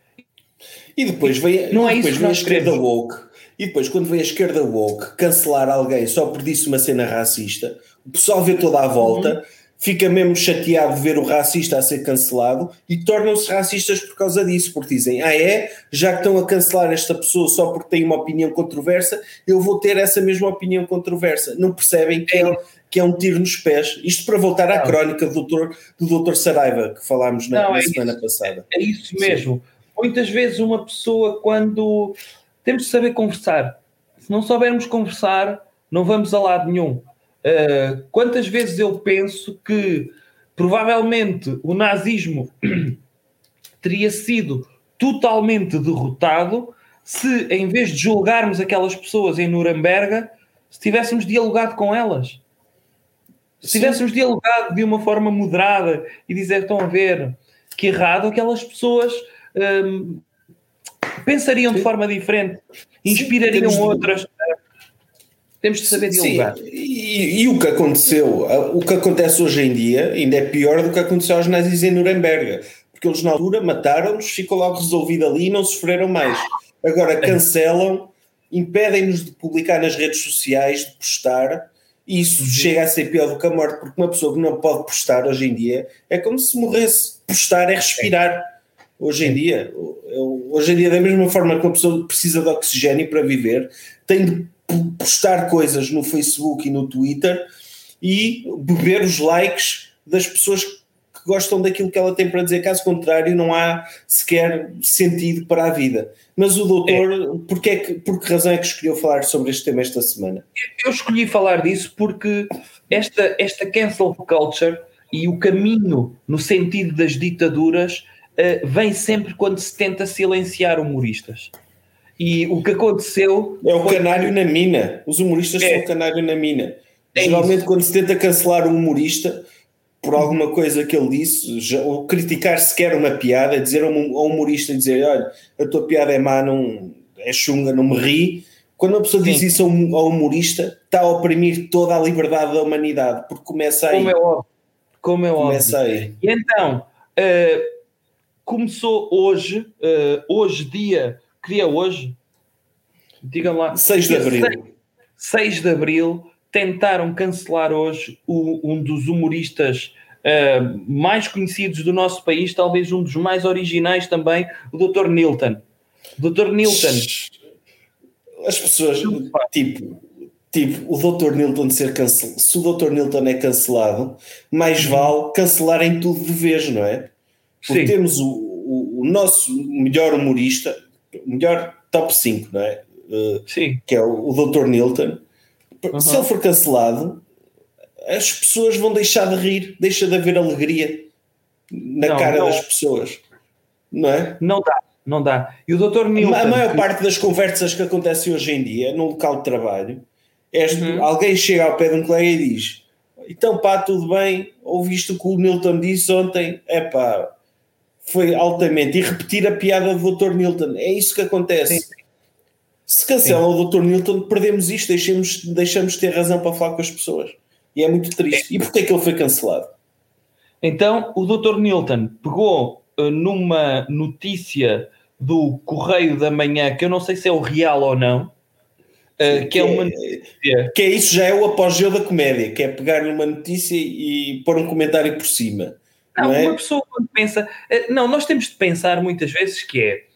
S2: E depois vem, não é depois vem a esquerda woke. E depois, quando vem a esquerda woke cancelar alguém só por disse uma cena racista, o pessoal vê toda a volta, uhum. Fica mesmo chateado de ver o racista a ser cancelado e tornam-se racistas por causa disso, porque dizem: Ah, é? Já que estão a cancelar esta pessoa só porque tem uma opinião controversa, eu vou ter essa mesma opinião controversa. Não percebem que é, que é um tiro nos pés. Isto para voltar à não. crónica do doutor, do doutor Saraiva, que falámos na, não, é semana
S3: isso,
S2: passada.
S3: É isso mesmo. Sim. Muitas vezes uma pessoa, quando temos de saber conversar, se não soubermos conversar, não vamos a lado nenhum. Uh, quantas vezes eu penso que provavelmente o nazismo teria sido totalmente derrotado se, em vez de julgarmos aquelas pessoas em Nuremberg, se tivéssemos dialogado com elas. Se tivéssemos dialogado de uma forma moderada e dizer, estão a ver que errado, aquelas pessoas hum, pensariam de forma diferente, inspirariam Sim, outras. Temos de saber dialogar.
S2: Sim. E, e, o que aconteceu, o que acontece hoje em dia, ainda é pior do que aconteceu aos nazis em Nuremberg, porque eles na altura mataram-nos, ficou logo resolvido ali e não sofreram mais. Agora cancelam, impedem-nos de publicar nas redes sociais, de postar, e isso uhum. chega a ser pior do que a morte, porque uma pessoa que não pode postar hoje em dia é como se morresse. Postar é respirar. Hoje em dia, hoje em dia, da mesma forma que uma pessoa precisa de oxigênio para viver, tem de postar coisas no Facebook e no Twitter e beber os likes das pessoas que gostam daquilo que ela tem para dizer. Caso contrário, não há sequer sentido para a vida. Mas o doutor, é. porque é que, por que razão é que escolheu falar sobre este tema esta semana?
S3: Eu escolhi falar disso porque esta, esta cancel culture e o caminho no sentido das ditaduras uh, vem sempre quando se tenta silenciar humoristas. E o que aconteceu.
S2: É o canário na mina. Os humoristas é. são o canário na mina. É Geralmente, isso. quando se tenta cancelar um humorista por alguma coisa que ele disse, já, ou criticar sequer uma piada, dizer a um, humorista dizer: Olha, a tua piada é má, não, é chunga, não me ri. Quando uma pessoa Sim. diz isso ao humorista, está a oprimir toda a liberdade da humanidade, porque começa aí.
S3: Como é óbvio. Como é
S2: começa
S3: óbvio.
S2: aí.
S3: E então, uh, começou hoje, uh, hoje dia, que hoje? Digam lá.
S2: 6 de Abril.
S3: 6, 6 de Abril, tentaram cancelar hoje o, um dos humoristas uh, mais conhecidos do nosso país, talvez um dos mais originais também, o Dr. Nilton. Dr. Nilton.
S2: As pessoas, tipo, tipo, o Dr. Nilton ser cancelado, se o Dr. Nilton é cancelado, mais vale cancelar em tudo de vez, não é? Porque Sim. temos o, o, o, nosso melhor humorista, melhor top 5, não é? Uh,
S3: Sim.
S2: Que é o, o Dr. Nilton. Uhum. Se ele for cancelado, as pessoas vão deixar de rir, deixa de haver alegria na não, cara não. das pessoas, não é?
S3: Não dá, não dá. E o Dr. Nilton.
S2: A maior parte das conversas que acontecem hoje em dia no local de trabalho é uhum. alguém chega ao pé de um colega e diz: Então pá, tudo bem, ouviste o que o Nilton disse ontem? É pá, foi altamente. E repetir a piada do Dr. Nilton, é isso que acontece. Sim. Se cancela o Dr. Nilton, perdemos isto, deixamos, deixamos de ter razão para falar com as pessoas. E é muito triste. E porquê é que ele foi cancelado?
S3: Então, o Dr. Nilton pegou uh, numa notícia do Correio da Manhã, que eu não sei se é o real ou não, uh, que, que, é uma
S2: notícia. Que é isso, já é o apogeu da comédia, que é pegar numa notícia e pôr um comentário por cima.
S3: Não, é? uma pessoa quando pensa. Uh, não, nós temos de pensar muitas vezes que é.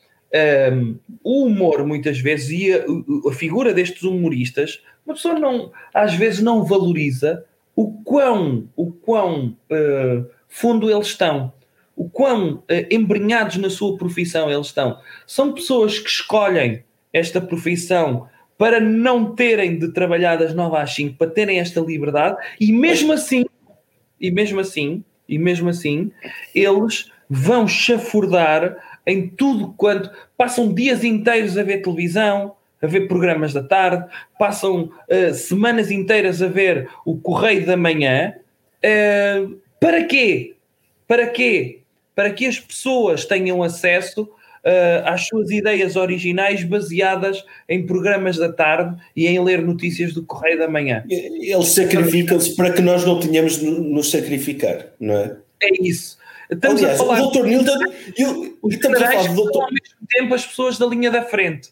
S3: Um, o humor, muitas vezes, e a, a figura destes humoristas uma pessoa não, às vezes não valoriza o quão, o quão uh, fundo eles estão, o quão uh, embrenhados na sua profissão eles estão. São pessoas que escolhem esta profissão para não terem de trabalhar das 9 às 5, para terem esta liberdade, e mesmo assim, e mesmo assim, e mesmo assim, eles vão chafurdar em tudo quanto passam dias inteiros a ver televisão, a ver programas da tarde, passam uh, semanas inteiras a ver o Correio da Manhã. Uh, para quê? Para quê? Para que as pessoas tenham acesso uh, às suas ideias originais baseadas em programas da tarde e em ler notícias do Correio da Manhã.
S2: Eles sacrificam-se para que nós não tenhamos de nos sacrificar, não é?
S3: É isso. Estamos
S2: Aliás,
S3: a falar
S2: o Dr. Nilton, eu, estamos a falar do
S3: Dr. ao mesmo tempo as pessoas da linha da frente.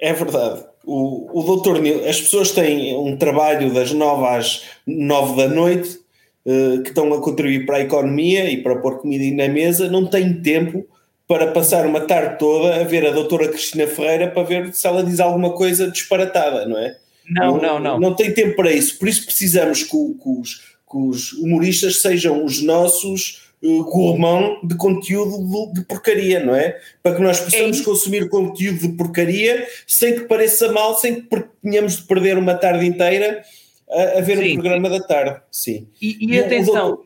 S2: É verdade. O, o doutor as pessoas têm um trabalho das nove às nove da noite uh, que estão a contribuir para a economia e para pôr comida na mesa, não têm tempo para passar uma tarde toda a ver a doutora Cristina Ferreira para ver se ela diz alguma coisa disparatada, não é?
S3: Não, não, não. Não,
S2: não tem tempo para isso. Por isso precisamos que, que, os, que os humoristas sejam os nossos uh, gourmand de conteúdo de, de, porcaria, não é? Para que nós possamos é consumir conteúdo de porcaria sem que pareça mal, sem que tenhamos de perder uma tarde inteira a, a ver Sim. um programa da tarde. Sim.
S3: E, e, e atenção, doutor...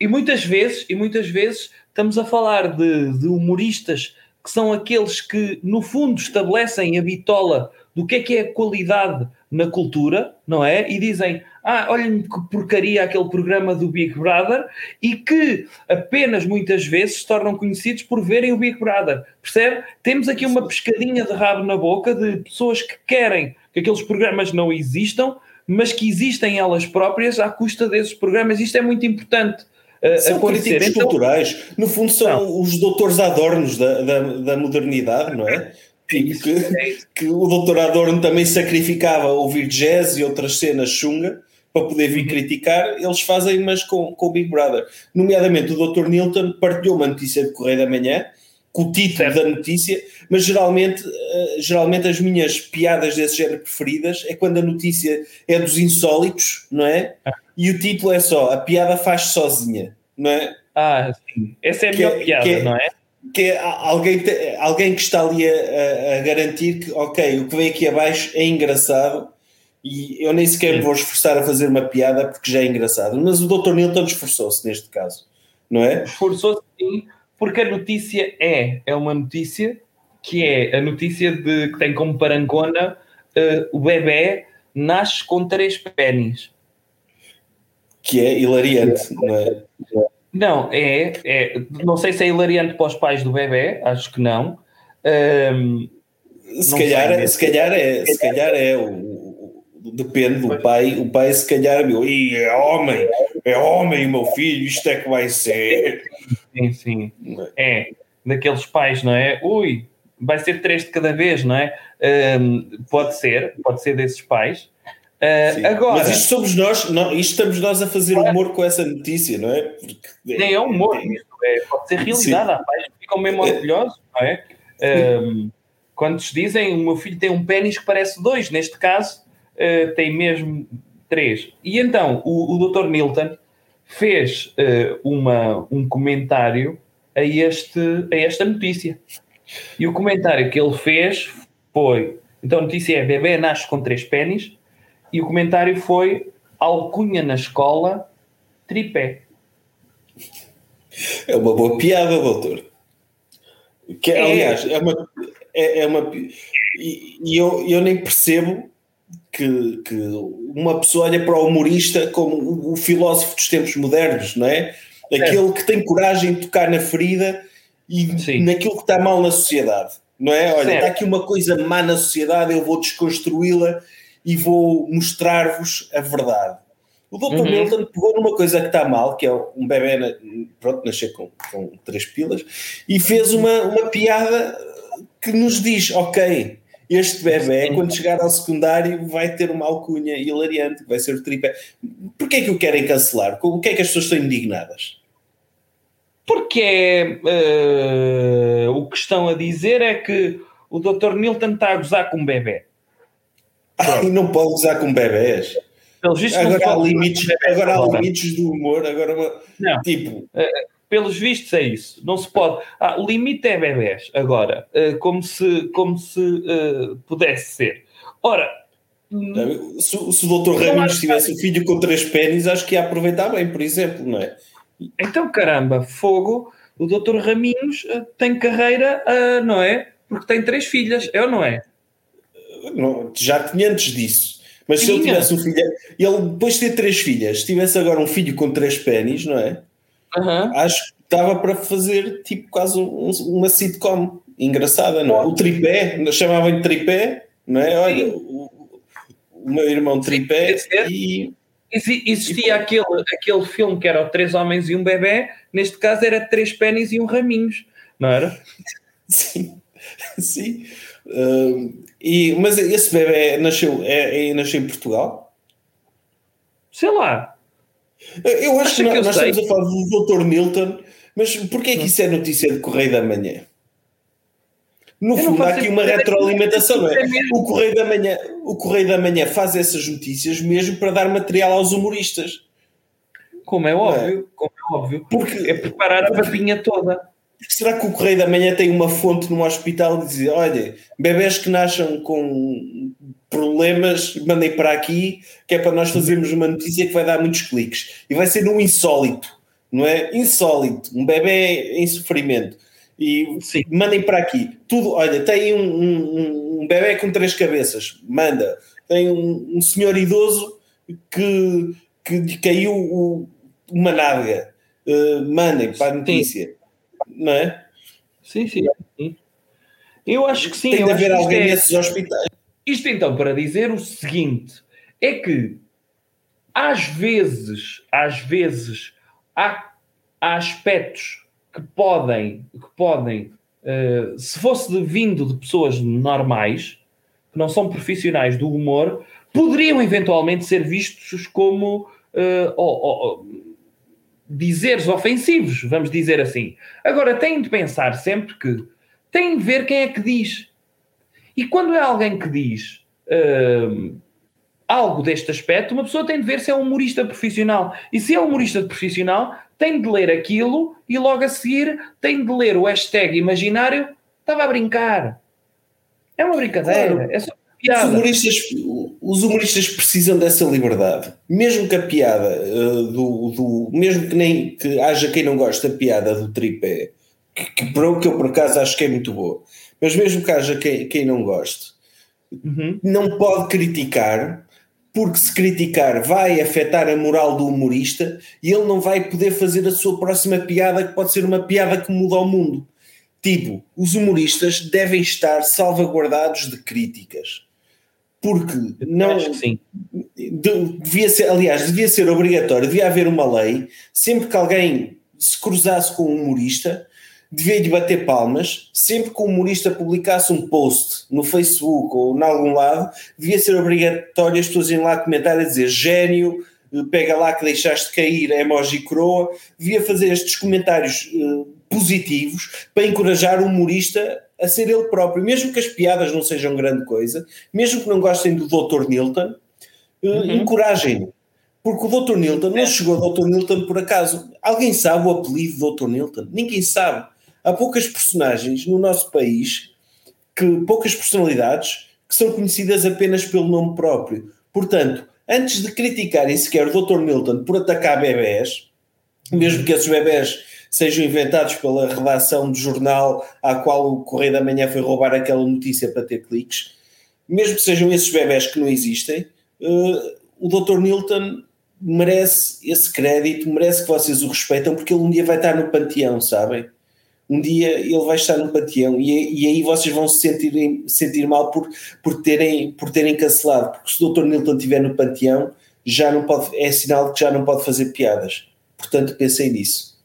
S3: e muitas vezes, e muitas vezes estamos a falar de, de humoristas que são aqueles que, no fundo, estabelecem a bitola do que é que é a qualidade na cultura, não é? E dizem, ah, olhem que porcaria aquele programa do Big Brother e que apenas muitas vezes se tornam conhecidos por verem o Big Brother. Percebe? Temos aqui uma pescadinha de rabo na boca de pessoas que querem que aqueles programas não existam, mas que existem elas próprias à custa desses programas. Isto é muito importante.
S2: Uh, são críticos então, culturais. No fundo, são não. os doutores adornos da, da, da modernidade, não é? Que, é que, o doutor Adorno também sacrificava ouvir jazz e outras cenas chunga para poder vir criticar, eles fazem, mas com, com o Big Brother. Nomeadamente, o Dr. Nilton partilhou uma notícia de Correio da Manhã, com o título da notícia, mas geralmente, uh, geralmente as minhas piadas desse género preferidas é quando a notícia é dos insólitos, não é? Ah. E o título é só A piada faz sozinha, não é?
S3: Ah, sim. Essa é a que melhor é, piada, é, não é?
S2: Que é alguém, alguém que está ali a, a, garantir que, ok, o que vem aqui abaixo é engraçado e eu nem sequer me vou esforçar a fazer uma piada porque já é engraçado. Mas o Dr. Nilton esforçou-se neste caso, não é?
S3: Esforçou-se sim, porque a notícia é, é uma notícia que é a notícia de que tem como parangona uh, o bebê nasce com três pênis.
S2: Que é hilariante, não é?
S3: Não, é, é, Não sei se é hilariante para os pais do bebê, acho que não. Um,
S2: se, calhar, sei, se calhar é, se calhar é o, depende do pai. O pai, se calhar, meu, é homem, é homem, meu filho, isto é que vai ser.
S3: Sim, sim. É, daqueles pais, não é? Ui, vai ser três de cada vez, não é? Um, pode ser, pode ser desses pais. Uh, agora,
S2: Mas isto somos nós, não, isto estamos nós a fazer humor com essa notícia, não é? Porque,
S3: Nem é humor, é, pode ser realidade. Há pais que ficam mesmo orgulhosos, não é? Um, quando se dizem o meu filho tem um pênis que parece dois, neste caso uh, tem mesmo três. E então o, o Dr. Milton fez uh, uma, um comentário a, este, a esta notícia. E o comentário que ele fez foi: então a notícia é bebê nasce com três pênis, e o comentário foi alcunha na escola, tripé.
S2: É uma boa piada, doutor. Que, é. aliás, é uma. É, é uma e, e eu, eu nem percebo que, que, uma pessoa olha para o humorista como o, o filósofo dos tempos modernos, não é? Aquele é. que tem coragem de tocar na ferida e Sim. naquilo que está mal na sociedade, não é? Olha, certo. está aqui uma coisa má na sociedade, eu vou desconstruí-la e vou mostrar-vos a verdade. O Dr. Uhum. Milton pegou numa coisa que está mal, que é um bebê, pronto, nasceu com, com três pilas, e fez uma, uma piada que nos diz: ok, este bebê, quando chegar ao secundário, vai ter uma alcunha hilariante, vai ser o tripé. Porquê é que o querem cancelar? O que é que as pessoas estão indignadas?
S3: Porque uh, o que estão a dizer é que o Dr. Milton está a gozar com um bebê.
S2: Ai, não pode gozar com bebés. Agora há, limites, agora há limites do humor. Agora, não. tipo.
S3: Uh, pelos vistos é isso. Não se pode. Ah, o limite é bebés. Agora, uh, como se, como se uh, pudesse ser. Ora.
S2: Se, se o doutor Raminhos tivesse um filho com três pênis, acho que ia aproveitar bem, por exemplo, não é?
S3: Então, caramba, fogo, o doutor Raminhos tem carreira, não é? Porque tem três filhas, é ou não é?
S2: Não, já tinha antes disso. Mas se ele tivesse um filho, ele depois de ter três filhas, tivesse agora um filho com três pênis, não é? Uhum. Acho que estava para fazer tipo quase um, uma sitcom engraçada, não é? O tripé, chamavam de tripé, não é? Olha, o, o, meu irmão tripé e.
S3: Existia e... aquele, aquele filme que era o Três Homens e um Bebê, neste caso era Três Pênis e um Raminhos, não era?
S2: Sim, sim. Uh, e, mas esse bebê nasceu, é, é, nasceu em Portugal?
S3: Sei lá.
S2: Eu acho Acha que, nós, que nós estamos a falar do Dr. Milton, mas porquê é que isso é notícia de Correio da Manhã? No fundo, há aqui uma retroalimentação, não é? O Correio, da Manhã, o Correio da Manhã faz essas notícias mesmo para dar material aos humoristas.
S3: Como é óbvio, é? como é óbvio. Porque, é preparar a papinha toda.
S2: Será que o Correio da Manhã tem uma fonte num hospital e diz: olha, bebés que nasçam com problemas, mandem para aqui, que é para nós fazermos uma notícia que vai dar muitos cliques. E vai ser num insólito, não é? Insólito, um bebê em sofrimento. E Sim. mandem para aqui. Tudo, olha, tem um, um, um bebê com três cabeças, manda. Tem um, um senhor idoso que, que caiu o, uma nádega, uh, mandem para a notícia. Sim não é?
S3: Sim, sim. Eu acho que sim.
S2: Tem de haver alguém é... nesses hospitais.
S3: Isto então para dizer o seguinte: é que às vezes, às vezes, há, há aspectos que podem, que podem uh, se fosse vindo de pessoas normais, que não são profissionais do humor, poderiam eventualmente ser vistos como uh, dizeres ofensivos, vamos dizer assim. Agora, têm de pensar sempre que têm de ver quem é que diz. E quando é alguém que diz uh, algo deste aspecto, uma pessoa tem de ver se é um humorista profissional. E se é um humorista profissional, tem de ler aquilo e logo a seguir tem de ler o hashtag imaginário. Estava a brincar. É uma brincadeira. Claro. É só
S2: os humoristas, os humoristas precisam dessa liberdade. Mesmo que a piada uh, do, do. Mesmo que nem que haja quem não gosta da piada do tripé, que, que, que eu por acaso acho que é muito boa. Mas mesmo que haja quem, quem não goste,
S3: Uhum.
S2: não pode criticar, porque se criticar vai afetar a moral do humorista e ele não vai poder fazer a sua próxima piada, que pode ser uma piada que muda o mundo. Tipo, os humoristas devem estar salvaguardados de críticas. Porque não, devia ser, aliás, devia ser obrigatório, devia haver uma lei, sempre que alguém se cruzasse com um humorista, devia lhe bater palmas, sempre que o humorista publicasse um post no Facebook ou em algum lado, devia ser obrigatório as pessoas irem lá comentar a dizer gênio, pega lá que deixaste cair, emoji coroa, devia fazer estes comentários eh, positivos para encorajar o humorista a ser ele próprio, mesmo que as piadas não sejam grande coisa, mesmo que não gostem do Dr. Nilton, eh,
S3: Uhum.
S2: encorajem-no. Porque o Dr. Nilton não chegou ao Dr. Nilton por acaso. Alguém sabe o apelido do Dr. Nilton? Ninguém sabe. Há poucas personagens no nosso país, que poucas personalidades, que são conhecidas apenas pelo nome próprio. Portanto, antes de criticarem sequer o Dr. Nilton por atacar bebés, mesmo que esses bebés sejam inventados pela redação do jornal à qual o Correio da Manhã foi roubar aquela notícia para ter cliques, mesmo que sejam esses bebés que não existem, eh, o Dr. Nilton merece esse crédito, merece que vocês o respeitam, porque ele um dia vai estar no panteão, sabem? Um dia ele vai estar no panteão e, e aí vocês vão se sentir, sentir mal por, por, terem, por terem cancelado, porque se o Dr. Nilton estiver no panteão, já não pode, é sinal de que já não pode fazer piadas. Portanto, pensei nisso.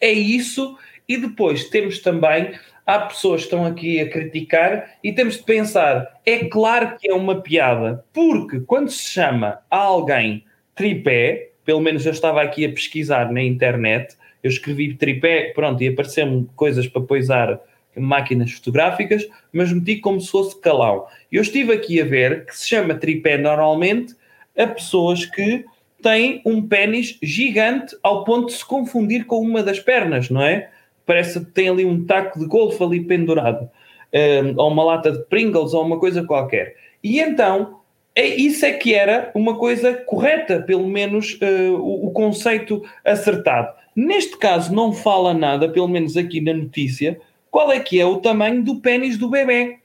S3: É isso, e depois temos também, há pessoas que estão aqui a criticar e temos de pensar, é claro que é uma piada, porque quando se chama a alguém tripé, pelo menos eu estava aqui a pesquisar na internet, eu escrevi tripé, pronto, e apareceram coisas para poisar máquinas fotográficas, mas meti como se fosse calão. Eu estive aqui a ver que se chama tripé normalmente a pessoas que têm um pênis gigante ao ponto de se confundir com uma das pernas, não é? Parece que tem ali um taco de golfe ali pendurado, um, ou uma lata de Pringles, ou uma coisa qualquer. E então, é, isso é que era uma coisa correta, pelo menos uh, o, o conceito acertado. Neste caso, não fala nada, pelo menos aqui na notícia, qual é que é o tamanho do pênis do bebê,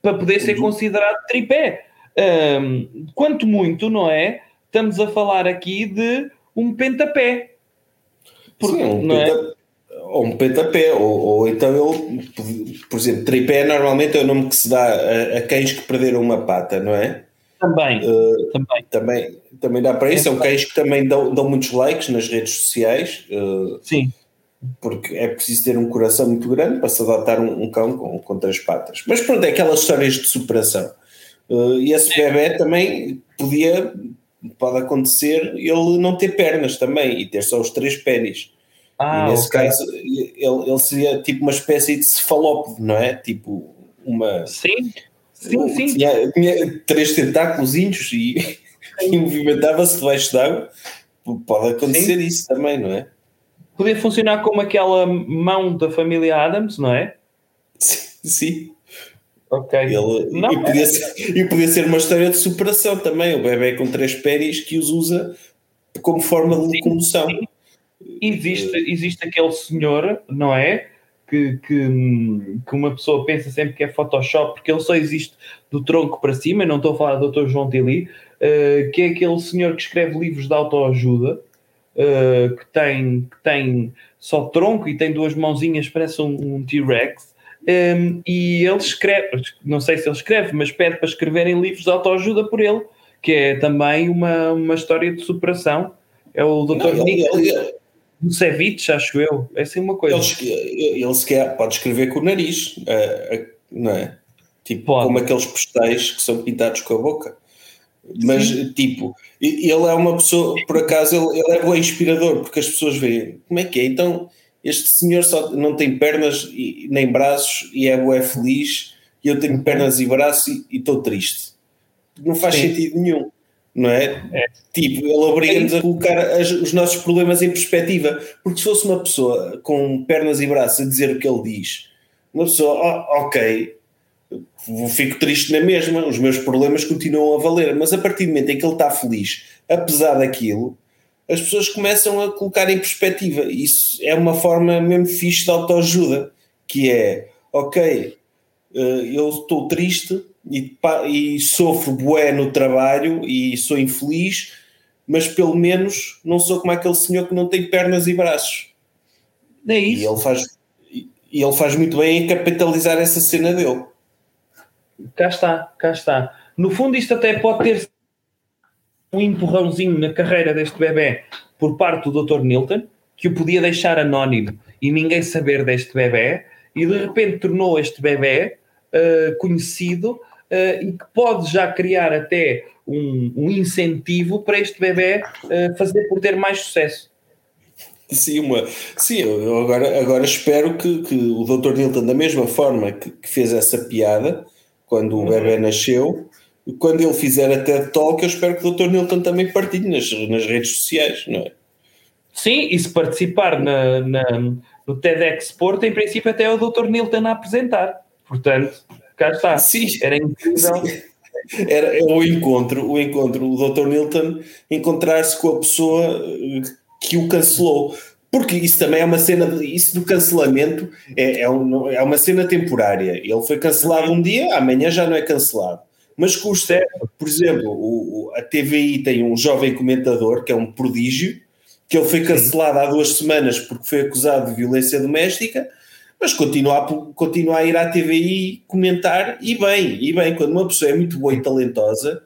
S3: para poder ser considerado tripé. Um, quanto muito, não é? Estamos a falar aqui de um pentapé.
S2: Porque, Sim, um, penta, é? ou um pentapé, ou, ou, então ele, por exemplo, tripé normalmente é o nome que se dá a, a cães que perderam uma pata, não é?
S3: Também,
S2: uh,
S3: também.
S2: também. Também dá para isso. São cães que também dão, dão muitos likes nas redes sociais. Uh,
S3: Sim.
S2: Porque é preciso ter um coração muito grande para se adaptar um, um cão com, com três patas. Mas pronto, é aquelas histórias de superação. Uh, e esse bebê também podia, pode acontecer, ele não ter pernas também e ter só os três pés.
S3: Ah,
S2: e nesse
S3: okay.
S2: caso, ele, ele seria tipo uma espécie de cefalópode, não é? Tipo uma.
S3: Sim. Sim, sim.
S2: Tinha, tinha três tentáculos e, e movimentava-se debaixo d'água. Pode acontecer sim. isso também, não é?
S3: Podia funcionar como aquela mão da família Adams, não é?
S2: Sim. sim.
S3: Ok.
S2: Ele, não, e, podia ser, e podia ser uma história de superação também. O bebê com três pés que os usa como forma de locomoção.
S3: Existe, existe aquele senhor, não é? Que, que, que, uma pessoa pensa sempre que é Photoshop, porque ele só existe do tronco para cima, não estou a falar do Dr. João Tili, uh, que é aquele senhor que escreve livros de autoajuda, uh, que, tem, que tem só tronco e tem duas mãozinhas, parece um, um T-Rex, um, e ele escreve, não sei se ele escreve, mas pede para escreverem livros de autoajuda por ele, que é também uma, uma história de superação. É o Dr.
S2: Não,
S3: Nick.
S2: Ele, ele,
S3: Ceviche, acho eu. É assim uma coisa.
S2: Ele, ele sequer pode escrever com o nariz, uh, não é? Tipo, pode. como aqueles postais que são pintados com a boca. Mas, Sim. tipo, ele é uma pessoa, por acaso, ele, ele é bom inspirador, porque as pessoas veem como é que é. Então, este senhor só não tem pernas e, nem braços e é bué feliz, e eu tenho pernas e braços e estou triste. Não faz Sim. sentido nenhum não é?
S3: é.
S2: Tipo, ele obriga-nos a colocar as, os nossos problemas em perspectiva, porque se fosse uma pessoa com pernas e braços a dizer o que ele diz, uma pessoa, oh, ok, fico triste na mesma, os meus problemas continuam a valer, mas a partir do momento em que ele está feliz, apesar daquilo, as pessoas começam a colocar em perspectiva. Isso é uma forma mesmo fixe de autoajuda, que é, ok, eu estou triste e, e sofro bué no trabalho e sou infeliz, mas pelo menos não sou como aquele senhor que não tem pernas e braços.
S3: É isso.
S2: E ele faz, e ele faz muito bem em capitalizar essa cena dele.
S3: Cá está, cá está. No fundo, isto até pode ter um empurrãozinho na carreira deste bebê por parte do Dr. Nilton, que o podia deixar anónimo e ninguém saber deste bebê, e de repente tornou este bebê uh, conhecido uh, e que pode já criar até um, um incentivo para este bebê uh, fazer por ter mais sucesso.
S2: Sim, uma, sim eu agora, agora espero que, que o Dr. Nilton, da mesma forma que, que fez essa piada quando o uhum. bebê nasceu, quando ele fizer a TED Talk, eu espero que o Dr. Nilton também partilhe nas, nas redes sociais, não é?
S3: Sim, e se participar na, na, no TEDx Sport, em princípio até é o Dr. Nilton a apresentar. Portanto, cá está.
S2: Sim. Era incrível. Sim. Era o encontro, o encontro, o Dr. Nilton encontrar-se com a pessoa que o cancelou. Porque isso também é uma cena, de, isso do cancelamento é, é, um, é, uma cena temporária. Ele foi cancelado um dia, amanhã já não é cancelado. Mas custa, por exemplo, o, a TVI tem um jovem comentador que é um prodígio, que ele foi cancelado há duas semanas porque foi acusado de violência doméstica, mas continua a, continua a ir à TVI comentar e bem, e bem, quando uma pessoa é muito boa e talentosa,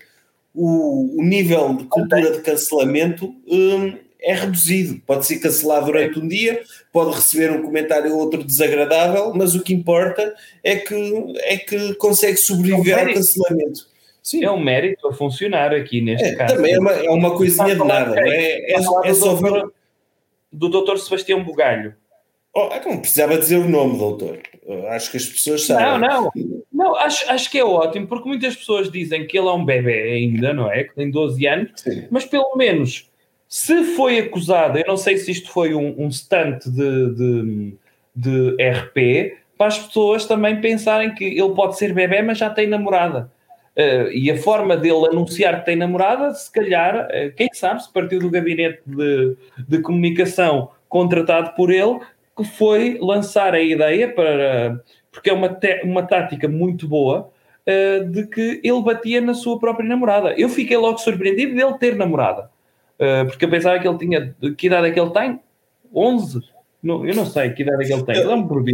S2: o, o nível de cultura de cancelamento hum, é reduzido. Pode ser cancelado durante um dia, pode receber um comentário ou outro desagradável, mas o que importa é que, é que consegue sobreviver é um ao cancelamento.
S3: Sim. É um mérito a funcionar aqui neste
S2: é,
S3: caso.
S2: Também é uma, é uma coisinha de nada, é? É, é só ver...
S3: Do doutor Sebastião Bugalho.
S2: Oh, é não precisava dizer o nome, doutor. Acho que as pessoas sabem.
S3: Não, não. Não, acho, acho que é ótimo, porque muitas pessoas dizem que ele é um bebê ainda, não é? Que tem 12 anos, Sim. mas pelo menos se foi acusado, eu não sei se isto foi um, um stunt de, de, de RP, para as pessoas também pensarem que ele pode ser bebê, mas já tem namorada. Uh, e a forma dele anunciar que tem namorada, se calhar, uh, quem sabe, se partiu do gabinete de, de comunicação contratado por ele, que foi lançar a ideia para. Porque é uma, uma tática muito boa uh, de que ele batia na sua própria namorada. Eu fiquei logo surpreendido dele ter namorada. Uh, porque eu pensava que ele tinha. Que idade é que ele tem? 11? Não, eu não sei que idade é que ele tem. Dá-me por.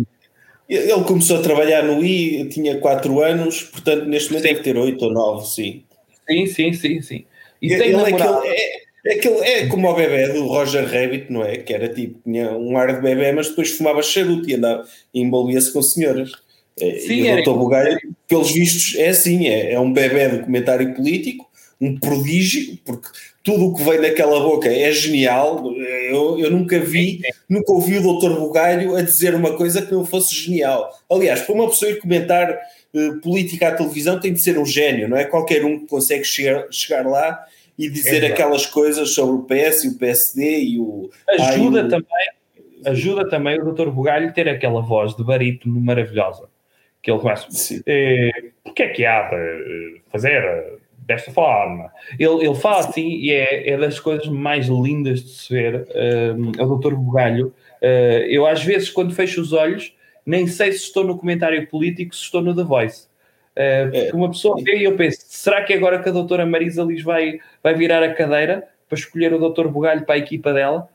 S2: Ele começou a trabalhar no I, tinha 4 anos, portanto neste momento sim. deve ter 8 ou 9, sim.
S3: Sim, sim, sim, sim.
S2: E ele é, aquele, é, é, aquele, é como o bebê do Roger Rabbit, não é? Que era tipo, tinha um ar de bebê, mas depois fumava charuto e andava e envolvia-se com senhoras. É, sim, e o Dr. Bugalho, pelos vistos, é assim: é, é um bebê de comentário político, um prodígio, porque tudo o que vem daquela boca é genial. Eu, eu nunca vi, nunca ouvi o Dr. Bugalho a dizer uma coisa que não fosse genial. Aliás, para uma pessoa ir comentar uh, política à televisão tem de ser um gênio, não é qualquer um que consegue chegar, chegar lá e dizer é aquelas coisas sobre o PS e o PSD e o.
S3: Ajuda ai, também. Ajuda também o Dr. Bugalho ter aquela voz de barítono maravilhosa. Que ele começa. Eh, o que é que há de fazer? desta forma. Ele, ele fala assim e é, é das coisas mais lindas de se ver. É o Dr. Bugalho. Uh, eu, às vezes, quando fecho os olhos, nem sei se estou no comentário político, se estou no The Voice. Uh, porque uma pessoa vê e eu penso: será que agora que a doutora Marisa Liz vai, vai virar a cadeira para escolher o Dr. Bugalho para a equipa dela?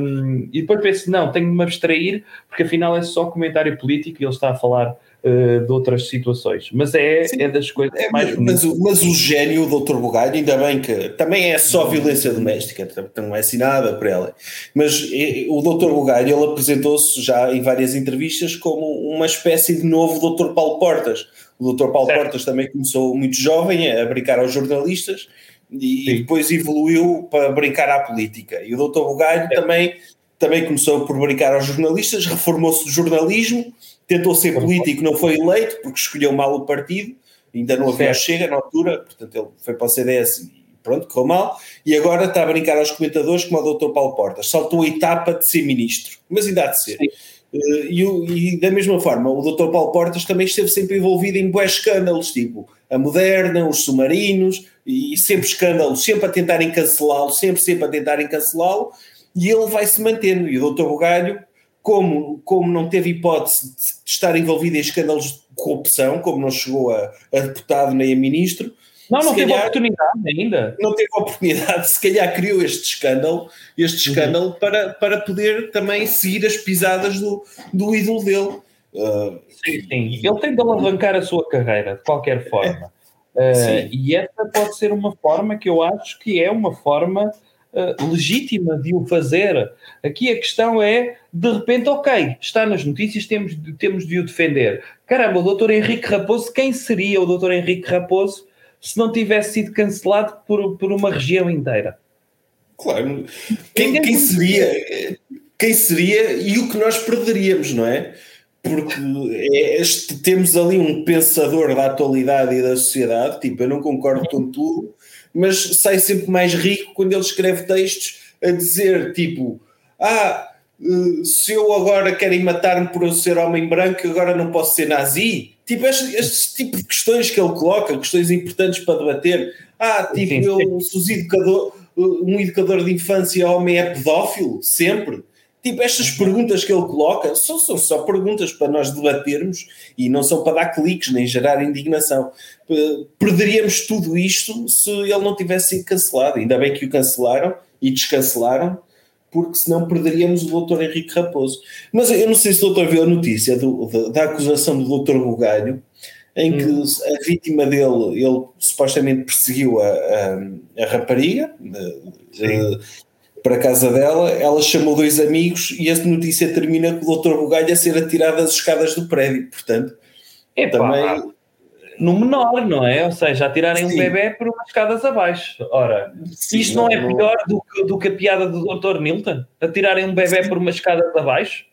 S3: Um, e depois penso: não, tenho de me abstrair, porque afinal é só comentário político e ele está a falar uh, de outras situações. Mas é, é das coisas é, mais
S2: mas, mas, mas, o gênio, o Dr. Bugalho, ainda bem que também é só violência doméstica, não é assim nada para ela. Mas o Dr. Bugalho, ele apresentou-se já em várias entrevistas como uma espécie de novo Dr. Paulo Portas. O Dr. Paulo certo. Portas também começou muito jovem a brincar aos jornalistas e, e, depois evoluiu para brincar à política. E o Dr. Bugalho também, também começou por brincar aos jornalistas, reformou-se do jornalismo tentou ser político, não foi eleito porque escolheu mal o partido, ainda não havia chega na altura, portanto ele foi para o CDS e pronto, correu mal, e agora está a brincar aos comentadores como o Dr. Paulo Portas, saltou a etapa de ser ministro, mas ainda há de ser. Uh, e, e, da mesma forma, o Dr. Paulo Portas também esteve sempre envolvido em bué escândalos, tipo a Moderna, os submarinos, e sempre escândalos, sempre a tentarem cancelá-lo, sempre, sempre a tentarem cancelá-lo, e ele vai se mantendo. E o Dr. Bugalho como, como não teve hipótese de estar envolvido em escândalos de corrupção, como não chegou a, a deputado nem a ministro.
S3: Não, não teve
S2: calhar-
S3: oportunidade ainda.
S2: Não teve oportunidade, se calhar criou este escândalo, este escândalo para, para poder também seguir as pisadas do, do ídolo dele. Uh,
S3: Sim, sim. Ele tem de alavancar a sua carreira, de qualquer forma. Uh,
S2: Sim.
S3: e essa pode ser uma forma que eu acho que é uma forma uh, legítima de o fazer. Aqui a questão é, de repente, ok, está nas notícias, temos de, temos de o defender. Caramba, o doutor Henrique Raposo, quem seria o doutor Henrique Raposo se não tivesse sido cancelado por, por uma região inteira?
S2: Claro. Quem, quem seria? Quem seria e o que nós perderíamos, não é? Porque é este- temos ali um pensador da atualidade e da sociedade, tipo, eu não concordo com tudo, mas sai sempre mais rico quando ele escreve textos a dizer, tipo, ah, eh, se eu agora querem matar-me por eu ser homem branco, agora não posso ser nazi. Tipo, este, este tipo de questões que ele coloca, questões importantes para debater. Ah, tipo,
S3: Sim, sim.
S2: eu se educador, um educador de infância homem é pedófilo? Sempre. Tipo, estas perguntas que ele coloca são, são só perguntas para nós debatermos e não são para dar cliques nem gerar indignação. Perderíamos tudo isto se ele não tivesse sido cancelado. Ainda bem que o cancelaram e descancelaram, porque senão perderíamos o doutor Henrique Raposo. Mas eu não sei se o doutor viu a notícia do- da, da acusação do doutor Bugalho, em que a vítima dele, ele supostamente perseguiu a, a, a rapariga para a casa dela, ela chamou dois amigos e a notícia termina com o doutor Bugalho a ser atirado das escadas do prédio. Portanto,
S3: Epá,
S2: também
S3: no menor, não é? Ou seja, atirarem um
S2: Sim.
S3: bebê por umas escadas abaixo. Ora,
S2: sim,
S3: isto não, é pior do que, do que a piada do Dr. Milton? Atirarem um bebê por umas escadas abaixo?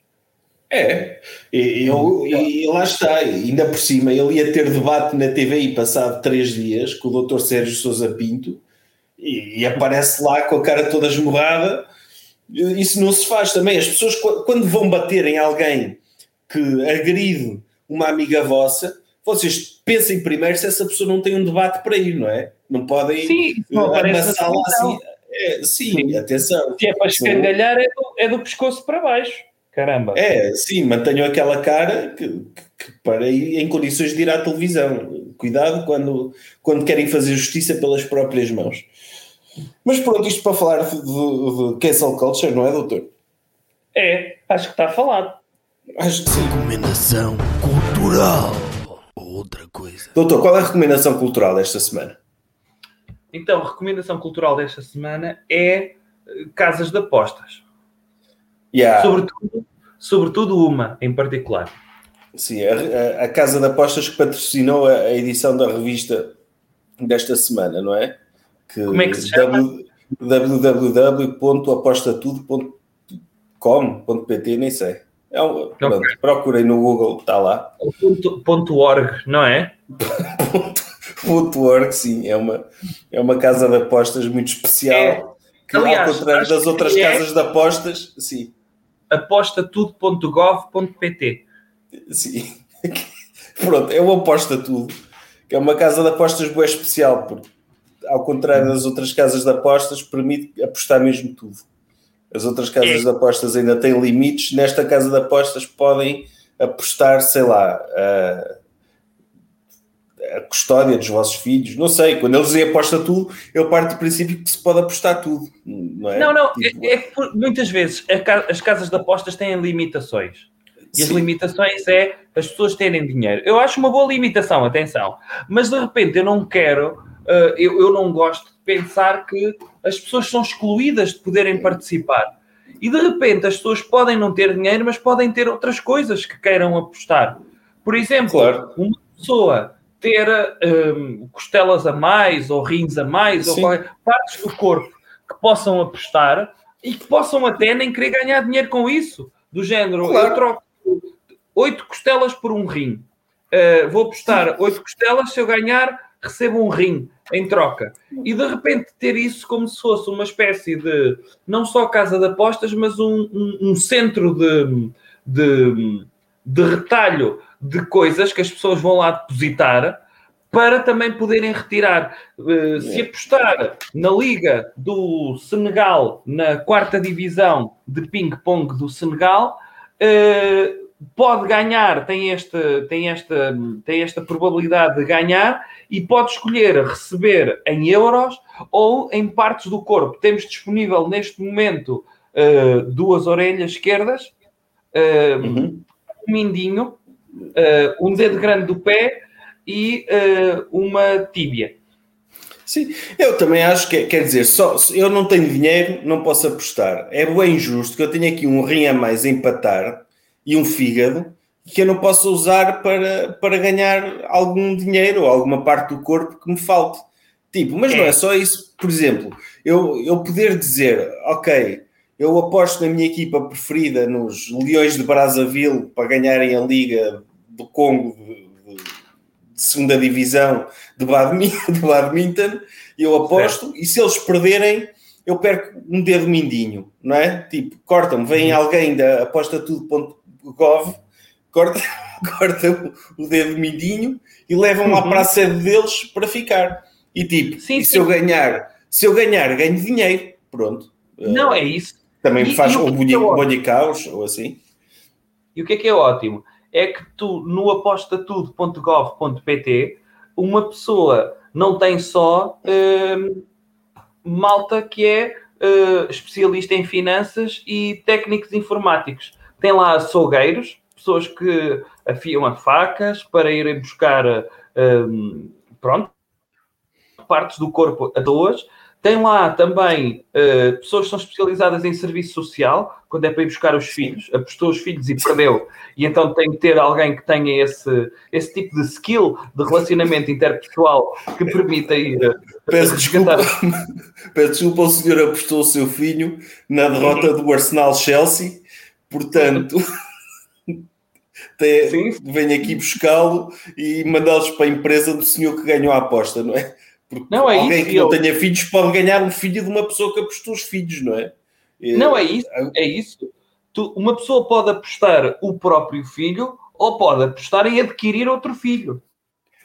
S2: É, e, eu- e lá está, ainda por cima, ele ia ter debate na TVI passado três dias com o Dr. Sérgio Sousa Pinto e, e aparece lá com a cara toda esmurrada. Isso não se faz também. As pessoas, qu- quando vão bater em alguém que agride uma amiga vossa, vocês pensem primeiro se essa pessoa não tem um debate para ir, não é? Não podem
S3: Sim, não na
S2: amassá-la assim. É, sim,
S3: Sim.
S2: atenção.
S3: Se é para escangalhar, é do, é do pescoço para baixo. Caramba.
S2: É, sim, mantenham aquela cara que, que- que para ir em condições de ir à televisão. Cuidado quando, quando querem fazer justiça pelas próprias mãos. Mas pronto, isto para falar de, de, de cancel culture, não é, doutor?
S3: É, acho que está falado.
S2: Acho que sim.
S1: Recomendação cultural. Outra coisa.
S2: Doutor, qual é a recomendação cultural desta semana?
S3: Então, a recomendação cultural desta semana é eh, casas de apostas.
S2: Yeah,
S3: Sobretudo, sobretudo uma em particular.
S2: Sim, a, a- Casa de Apostas que patrocinou a, a edição da revista desta semana, não é? Que
S3: Como é que se chama?
S2: www.apostatudo.com.pt, nem sei. É um, pronto, procurem no Google, está lá.
S3: Ponto, ponto .org, não é?
S2: Ponto .org, sim, é uma, é uma casa de apostas muito especial. Que,
S3: Aliás,
S2: ao contrário das outras
S3: é-
S2: casas de apostas, sim,
S3: apostatudo.gov.pt
S2: sim. Pronto, é uma aposta tudo. Que é uma casa de apostas boa especial, porque ao contrário das outras casas de apostas, permite apostar mesmo tudo. As outras casas
S3: É.
S2: de apostas ainda têm limites, nesta casa de apostas podem apostar, sei lá, a, a custódia dos vossos filhos, não sei, quando eles dizem aposta tudo, eu parto do princípio que se pode apostar tudo, não é?
S3: Não, não,
S2: Tipo,
S3: é, é que muitas vezes as casas de apostas têm limitações. E as limitações é as pessoas terem dinheiro. Eu acho uma boa limitação, atenção. Mas de repente eu não quero, eh, eu, eu não gosto de pensar que as pessoas são excluídas de poderem participar. E de repente as pessoas podem não ter dinheiro, mas podem ter outras coisas que queiram apostar. Por exemplo,
S2: Claro.
S3: uma pessoa ter hum, costelas a mais, ou rins a mais, ou
S2: Sim.
S3: qualquer- partes do corpo que possam apostar e que possam até nem querer ganhar dinheiro com isso. Do género,
S2: Claro.
S3: eu troco oito costelas por um rim. Uh, vou apostar oito costelas, se eu ganhar, recebo um rim em troca. E de repente ter isso como se fosse uma espécie de, não só casa de apostas, mas um, um- um centro de, de, de retalho de coisas que as pessoas vão lá depositar para também poderem retirar. Uh, se apostar na Liga do Senegal, na quarta divisão de ping-pong do Senegal, uh, pode ganhar, tem, este, tem, esta, tem esta probabilidade de ganhar e pode escolher receber em euros ou em partes do corpo. Temos disponível neste momento uh, duas orelhas esquerdas, uh, uhum. um mindinho, uh, um dedo grande do pé e uma tíbia.
S2: Sim, eu também acho que, quer dizer, só, eu não tenho dinheiro, não posso apostar. É bem injusto que eu tenha aqui um rim a mais a empatar e um fígado que eu não possa usar para, para ganhar algum dinheiro ou alguma parte do corpo que me falte. Tipo, mas é. não é só isso. Por exemplo, eu, eu poder dizer, ok, eu aposto na minha equipa preferida nos Leões de Brazzaville para ganharem a Liga do Congo de, de, de segunda divisão de badminton, de badminton eu aposto, certo. e se eles perderem, eu perco um dedo mindinho, não é? Tipo, cortam-me, vem uhum. alguém da aposta tudo.gov, corta, corta o dedo mindinho e levam uhum. lá para a sede deles para ficar. E tipo, sim, e se sim. eu ganhar, se eu ganhar, ganho dinheiro, pronto.
S3: Não, é isso.
S2: Também me faz e, um bonhicaus ou assim.
S3: E o que é que é ótimo? É que tu, no apostatudo.gov.pt, uma pessoa não tem só uh, malta que é uh, especialista em finanças e técnicos informáticos. Tem lá açougueiros, pessoas que afiam a facas para irem buscar, uh, pronto, partes do corpo a duas. Tem lá também uh, pessoas que são especializadas em serviço social, quando é para ir buscar os filhos, apostou os filhos e perdeu, e então tem que ter alguém que tenha esse, esse tipo de skill de relacionamento interpessoal que permita ir. Uh,
S2: peço, desculpa, peço desculpa, o senhor apostou o seu filho na derrota do Arsenal Chelsea, portanto. Tem, vem aqui buscá-lo e mandá-los para a empresa do senhor que ganhou a aposta, não é? Porque não, é alguém isso, que eu... não tenha filhos pode ganhar um filho de uma pessoa que apostou os filhos, não é?
S3: Não, é isso. É isso. Tu, uma pessoa pode apostar o próprio filho ou pode apostar em adquirir outro filho.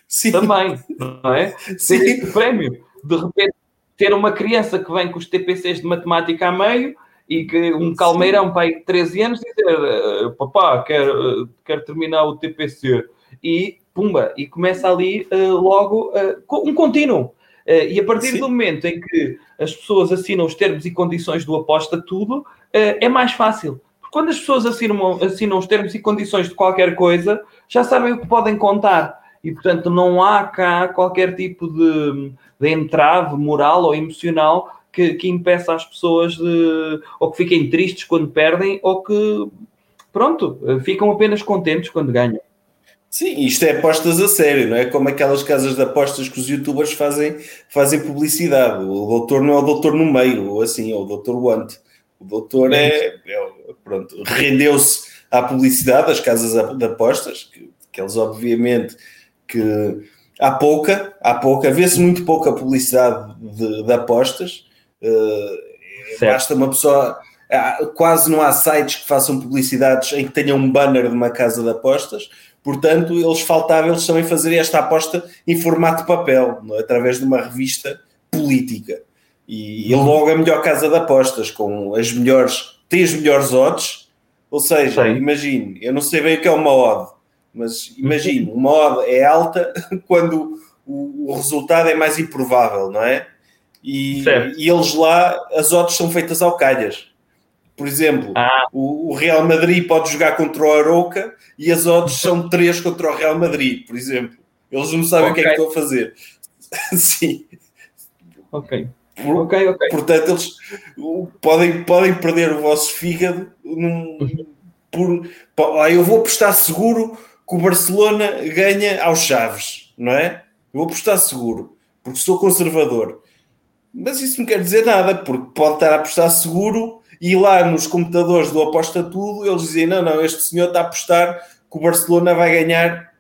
S3: Sim. Também, não é? Sim. Tem prémio. De repente, ter uma criança que vem com os TPCs de matemática a meio e que um calmeirão pai de 13 anos dizer eh, papá, quero, quero terminar o TPC e pumba, e começa ali uh, logo uh, um contínuo. Uh, e a partir Sim. do momento em que as pessoas assinam os termos e condições do aposta tudo, é mais fácil. Porque quando as pessoas assinam, assinam os termos e condições de qualquer coisa, já sabem o que podem contar. E, portanto, não há cá qualquer tipo de, de entrave moral ou emocional que, que impeça as pessoas de... ou que fiquem tristes quando perdem ou que, pronto, ficam apenas contentes quando ganham.
S2: Sim, isto é apostas a sério, não é? Como aquelas casas de apostas que os youtubers fazem, fazem publicidade. O doutor não é o doutor no meio, ou assim, é o doutor Want. O doutor é, é pronto, rendeu-se à publicidade das casas de apostas, que, que eles obviamente que há pouca, há pouca, vê-se muito pouca publicidade de, de apostas. Uh, basta uma pessoa. Quase não há sites que façam publicidades em que tenham um banner de uma casa de apostas Portanto, eles faltava eles também fazer esta aposta em formato de papel, é? através de uma revista política. E, e logo a melhor casa de apostas, com as melhores, tem as melhores odds, ou seja, imagine, eu não sei bem o que é uma odd, mas imagine, uma odd é alta quando o, o resultado é mais improvável, não é? E, e, eles lá, as odds são feitas ao calhas. Por exemplo, ah. o, o, Real Madrid pode jogar contra o Aroca e as odds são 3 contra o Real Madrid, por exemplo. Eles não sabem okay. o que é que estão a fazer. Sim.
S3: Ok. Por, ok, ok.
S2: Portanto, eles podem, podem perder o vosso fígado num, por, por, ah, eu vou apostar seguro que o Barcelona ganha aos Chaves, não é? Eu vou apostar seguro, porque sou conservador. Mas isso não quer dizer nada, porque pode estar a apostar seguro e lá nos computadores do Aposta Tudo, eles dizem: não, não, este senhor está a apostar que o Barcelona vai ganhar,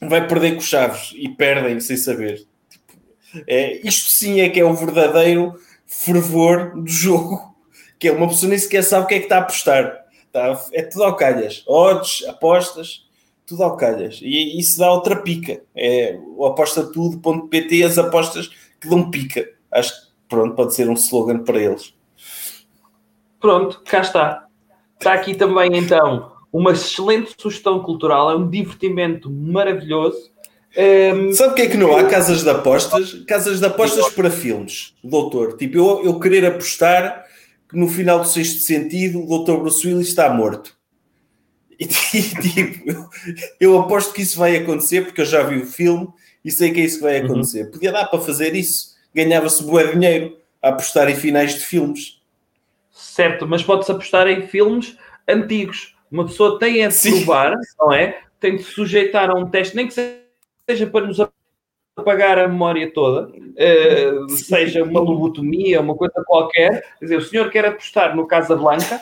S2: vai perder com os Chaves e perdem sem saber. Tipo, é, isto sim é que é o verdadeiro fervor do jogo, que é uma pessoa nem sequer sabe o que é que está a apostar. Está, é tudo ao calhas, odds, apostas, tudo ao calhas. E isso dá outra pica. É o apostatudo.pt, as apostas que dão pica. Acho pronto, pode ser um slogan para eles.
S3: Pronto, cá está. Está aqui também então uma excelente sugestão cultural, é um divertimento maravilhoso. Um,
S2: Sabe o que é que não há? Casas de apostas? Casas de apostas para filmes, doutor. Tipo, eu, eu querer apostar que no final do sexto sentido o doutor Bruce Willis está morto. E tipo, eu, eu aposto que isso vai acontecer porque eu já vi o filme e sei que é isso que vai acontecer. Uhum. Podia dar para fazer isso. Ganhava-se bué dinheiro a apostar em finais de filmes.
S3: Certo, mas pode-se apostar em filmes antigos. Uma pessoa tem a de provar, não é? Tem de sujeitar a um teste, nem que seja para nos apagar a memória toda, uh, seja uma lobotomia, uma coisa qualquer. Quer dizer, o senhor quer apostar no Casablanca,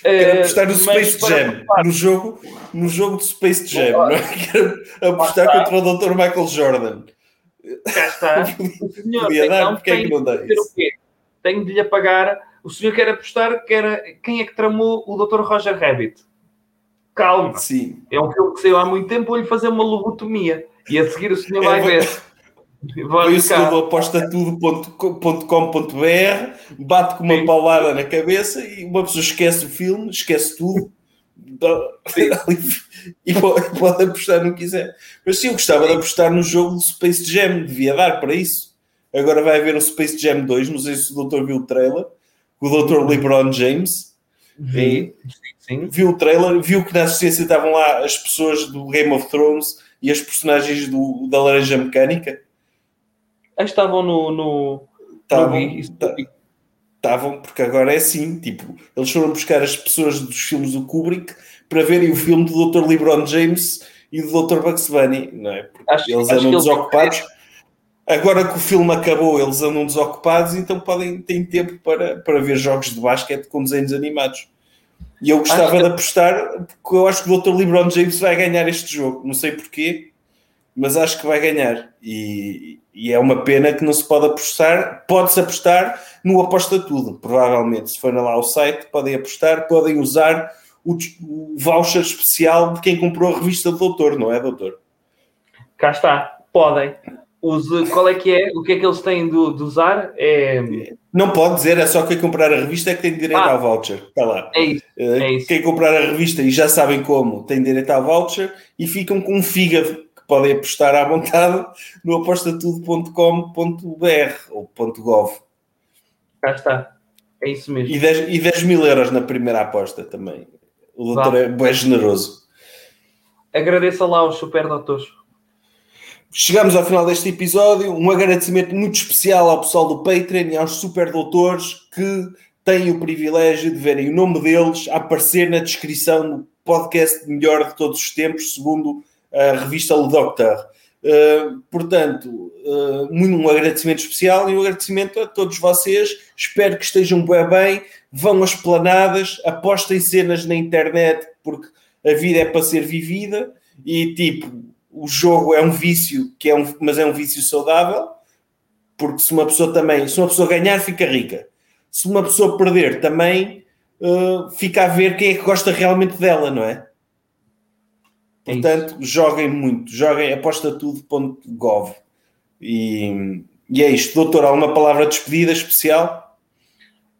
S2: Quero apostar no Space Jam, no jogo, no jogo de Space Jam, não é? Quero apostar contra o Dr. Michael Jordan.
S3: Cá está. O senhor Podia dar, então, porque é que não dá isso? Tenho de lhe apagar. O senhor quer apostar que era quem é que tramou o Dr. Roger Rabbit. Calma.
S2: Sim.
S3: É um filme que saiu há muito tempo, vou-lhe fazer uma lobotomia. E a seguir o senhor é, vai ver.
S2: O senhor do apostatudo.com.br, bate com uma Sim. paulada na cabeça e uma pessoa esquece o filme, esquece tudo e pode apostar no que quiser. Mas sim, eu gostava de apostar no jogo do Space Jam, devia dar para isso. Agora vai haver o Space Jam 2, não sei se o doutor viu o trailer, o doutor LeBron James.
S3: Vi,
S2: sim. Viu o trailer, viu que na assistência estavam lá as pessoas do Game of Thrones e as personagens do, da Laranja Mecânica
S3: estavam no. no
S2: Estavam, porque agora é assim, tipo, eles foram buscar as pessoas dos filmes do Kubrick para verem o filme do Dr. LeBron James e do Dr. Bugs Bunny, não é? Porque acho, eles andam desocupados. Agora que o filme acabou, eles andam desocupados, então podem ter tempo para, para ver jogos de basquete com desenhos animados. E eu gostava que... de apostar, porque eu acho que o Dr. LeBron James vai ganhar este jogo, não sei porquê, mas acho que vai ganhar. E, e é uma pena que não se pode apostar. Pode-se apostar no Aposta Tudo, provavelmente. Se forem lá ao site, podem apostar, podem usar o, o voucher especial de quem comprou a revista do Doutor, não é, Doutor?
S3: Cá está, podem. Use, qual é que é? O que é que eles têm de, de usar? É...
S2: Não pode dizer, é só quem comprar a revista é que tem direito ah, ao voucher. Está lá.
S3: É isso, eh, é isso.
S2: Quem comprar a revista e já sabem como tem direito ao voucher e ficam com um fígado podem apostar à vontade no apostatudo.com.br ou .gov.
S3: Cá está. É isso mesmo.
S2: E 10, e 10 mil euros na primeira aposta também. O doutor é, é generoso.
S3: Agradeça lá aos super doutores.
S2: Chegamos ao final deste episódio. Um agradecimento muito especial ao pessoal do Patreon e aos super doutores que têm o privilégio de verem o nome deles aparecer na descrição do podcast melhor de todos os tempos, segundo a revista Le Docteur. Uh, portanto, uh, um agradecimento especial e um agradecimento a todos vocês. Espero que estejam bem, bem vão às planadas, apostem cenas na internet, porque a vida é para ser vivida e tipo, o jogo é um vício, que é um, mas é um vício saudável, porque se uma pessoa também, se uma pessoa ganhar, fica rica. Se uma pessoa perder, também uh, fica a ver quem é que gosta realmente dela, não é? É Portanto, é joguem muito, joguem apostatudo.gov. E, e é isto. Doutor, há uma palavra de despedida especial?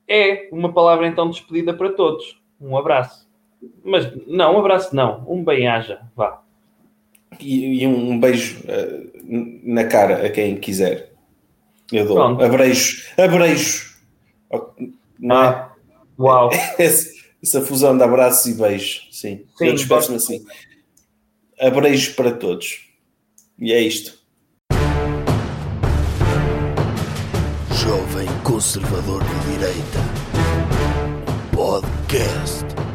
S3: É, uma palavra então de despedida para todos. Um abraço. Mas não, um abraço não. Um bem-aja, vá.
S2: E, e, um beijo uh, na cara a quem quiser. Eu dou. Pronto. Abreijos. Abreijos.
S3: Não é? ah, é? Uau.
S2: Essa, essa fusão de abraços e beijos. Sim. Sim Eu despeço-me assim abreijos para todos. E é isto.
S1: Jovem Conservador de Direita. Podcast.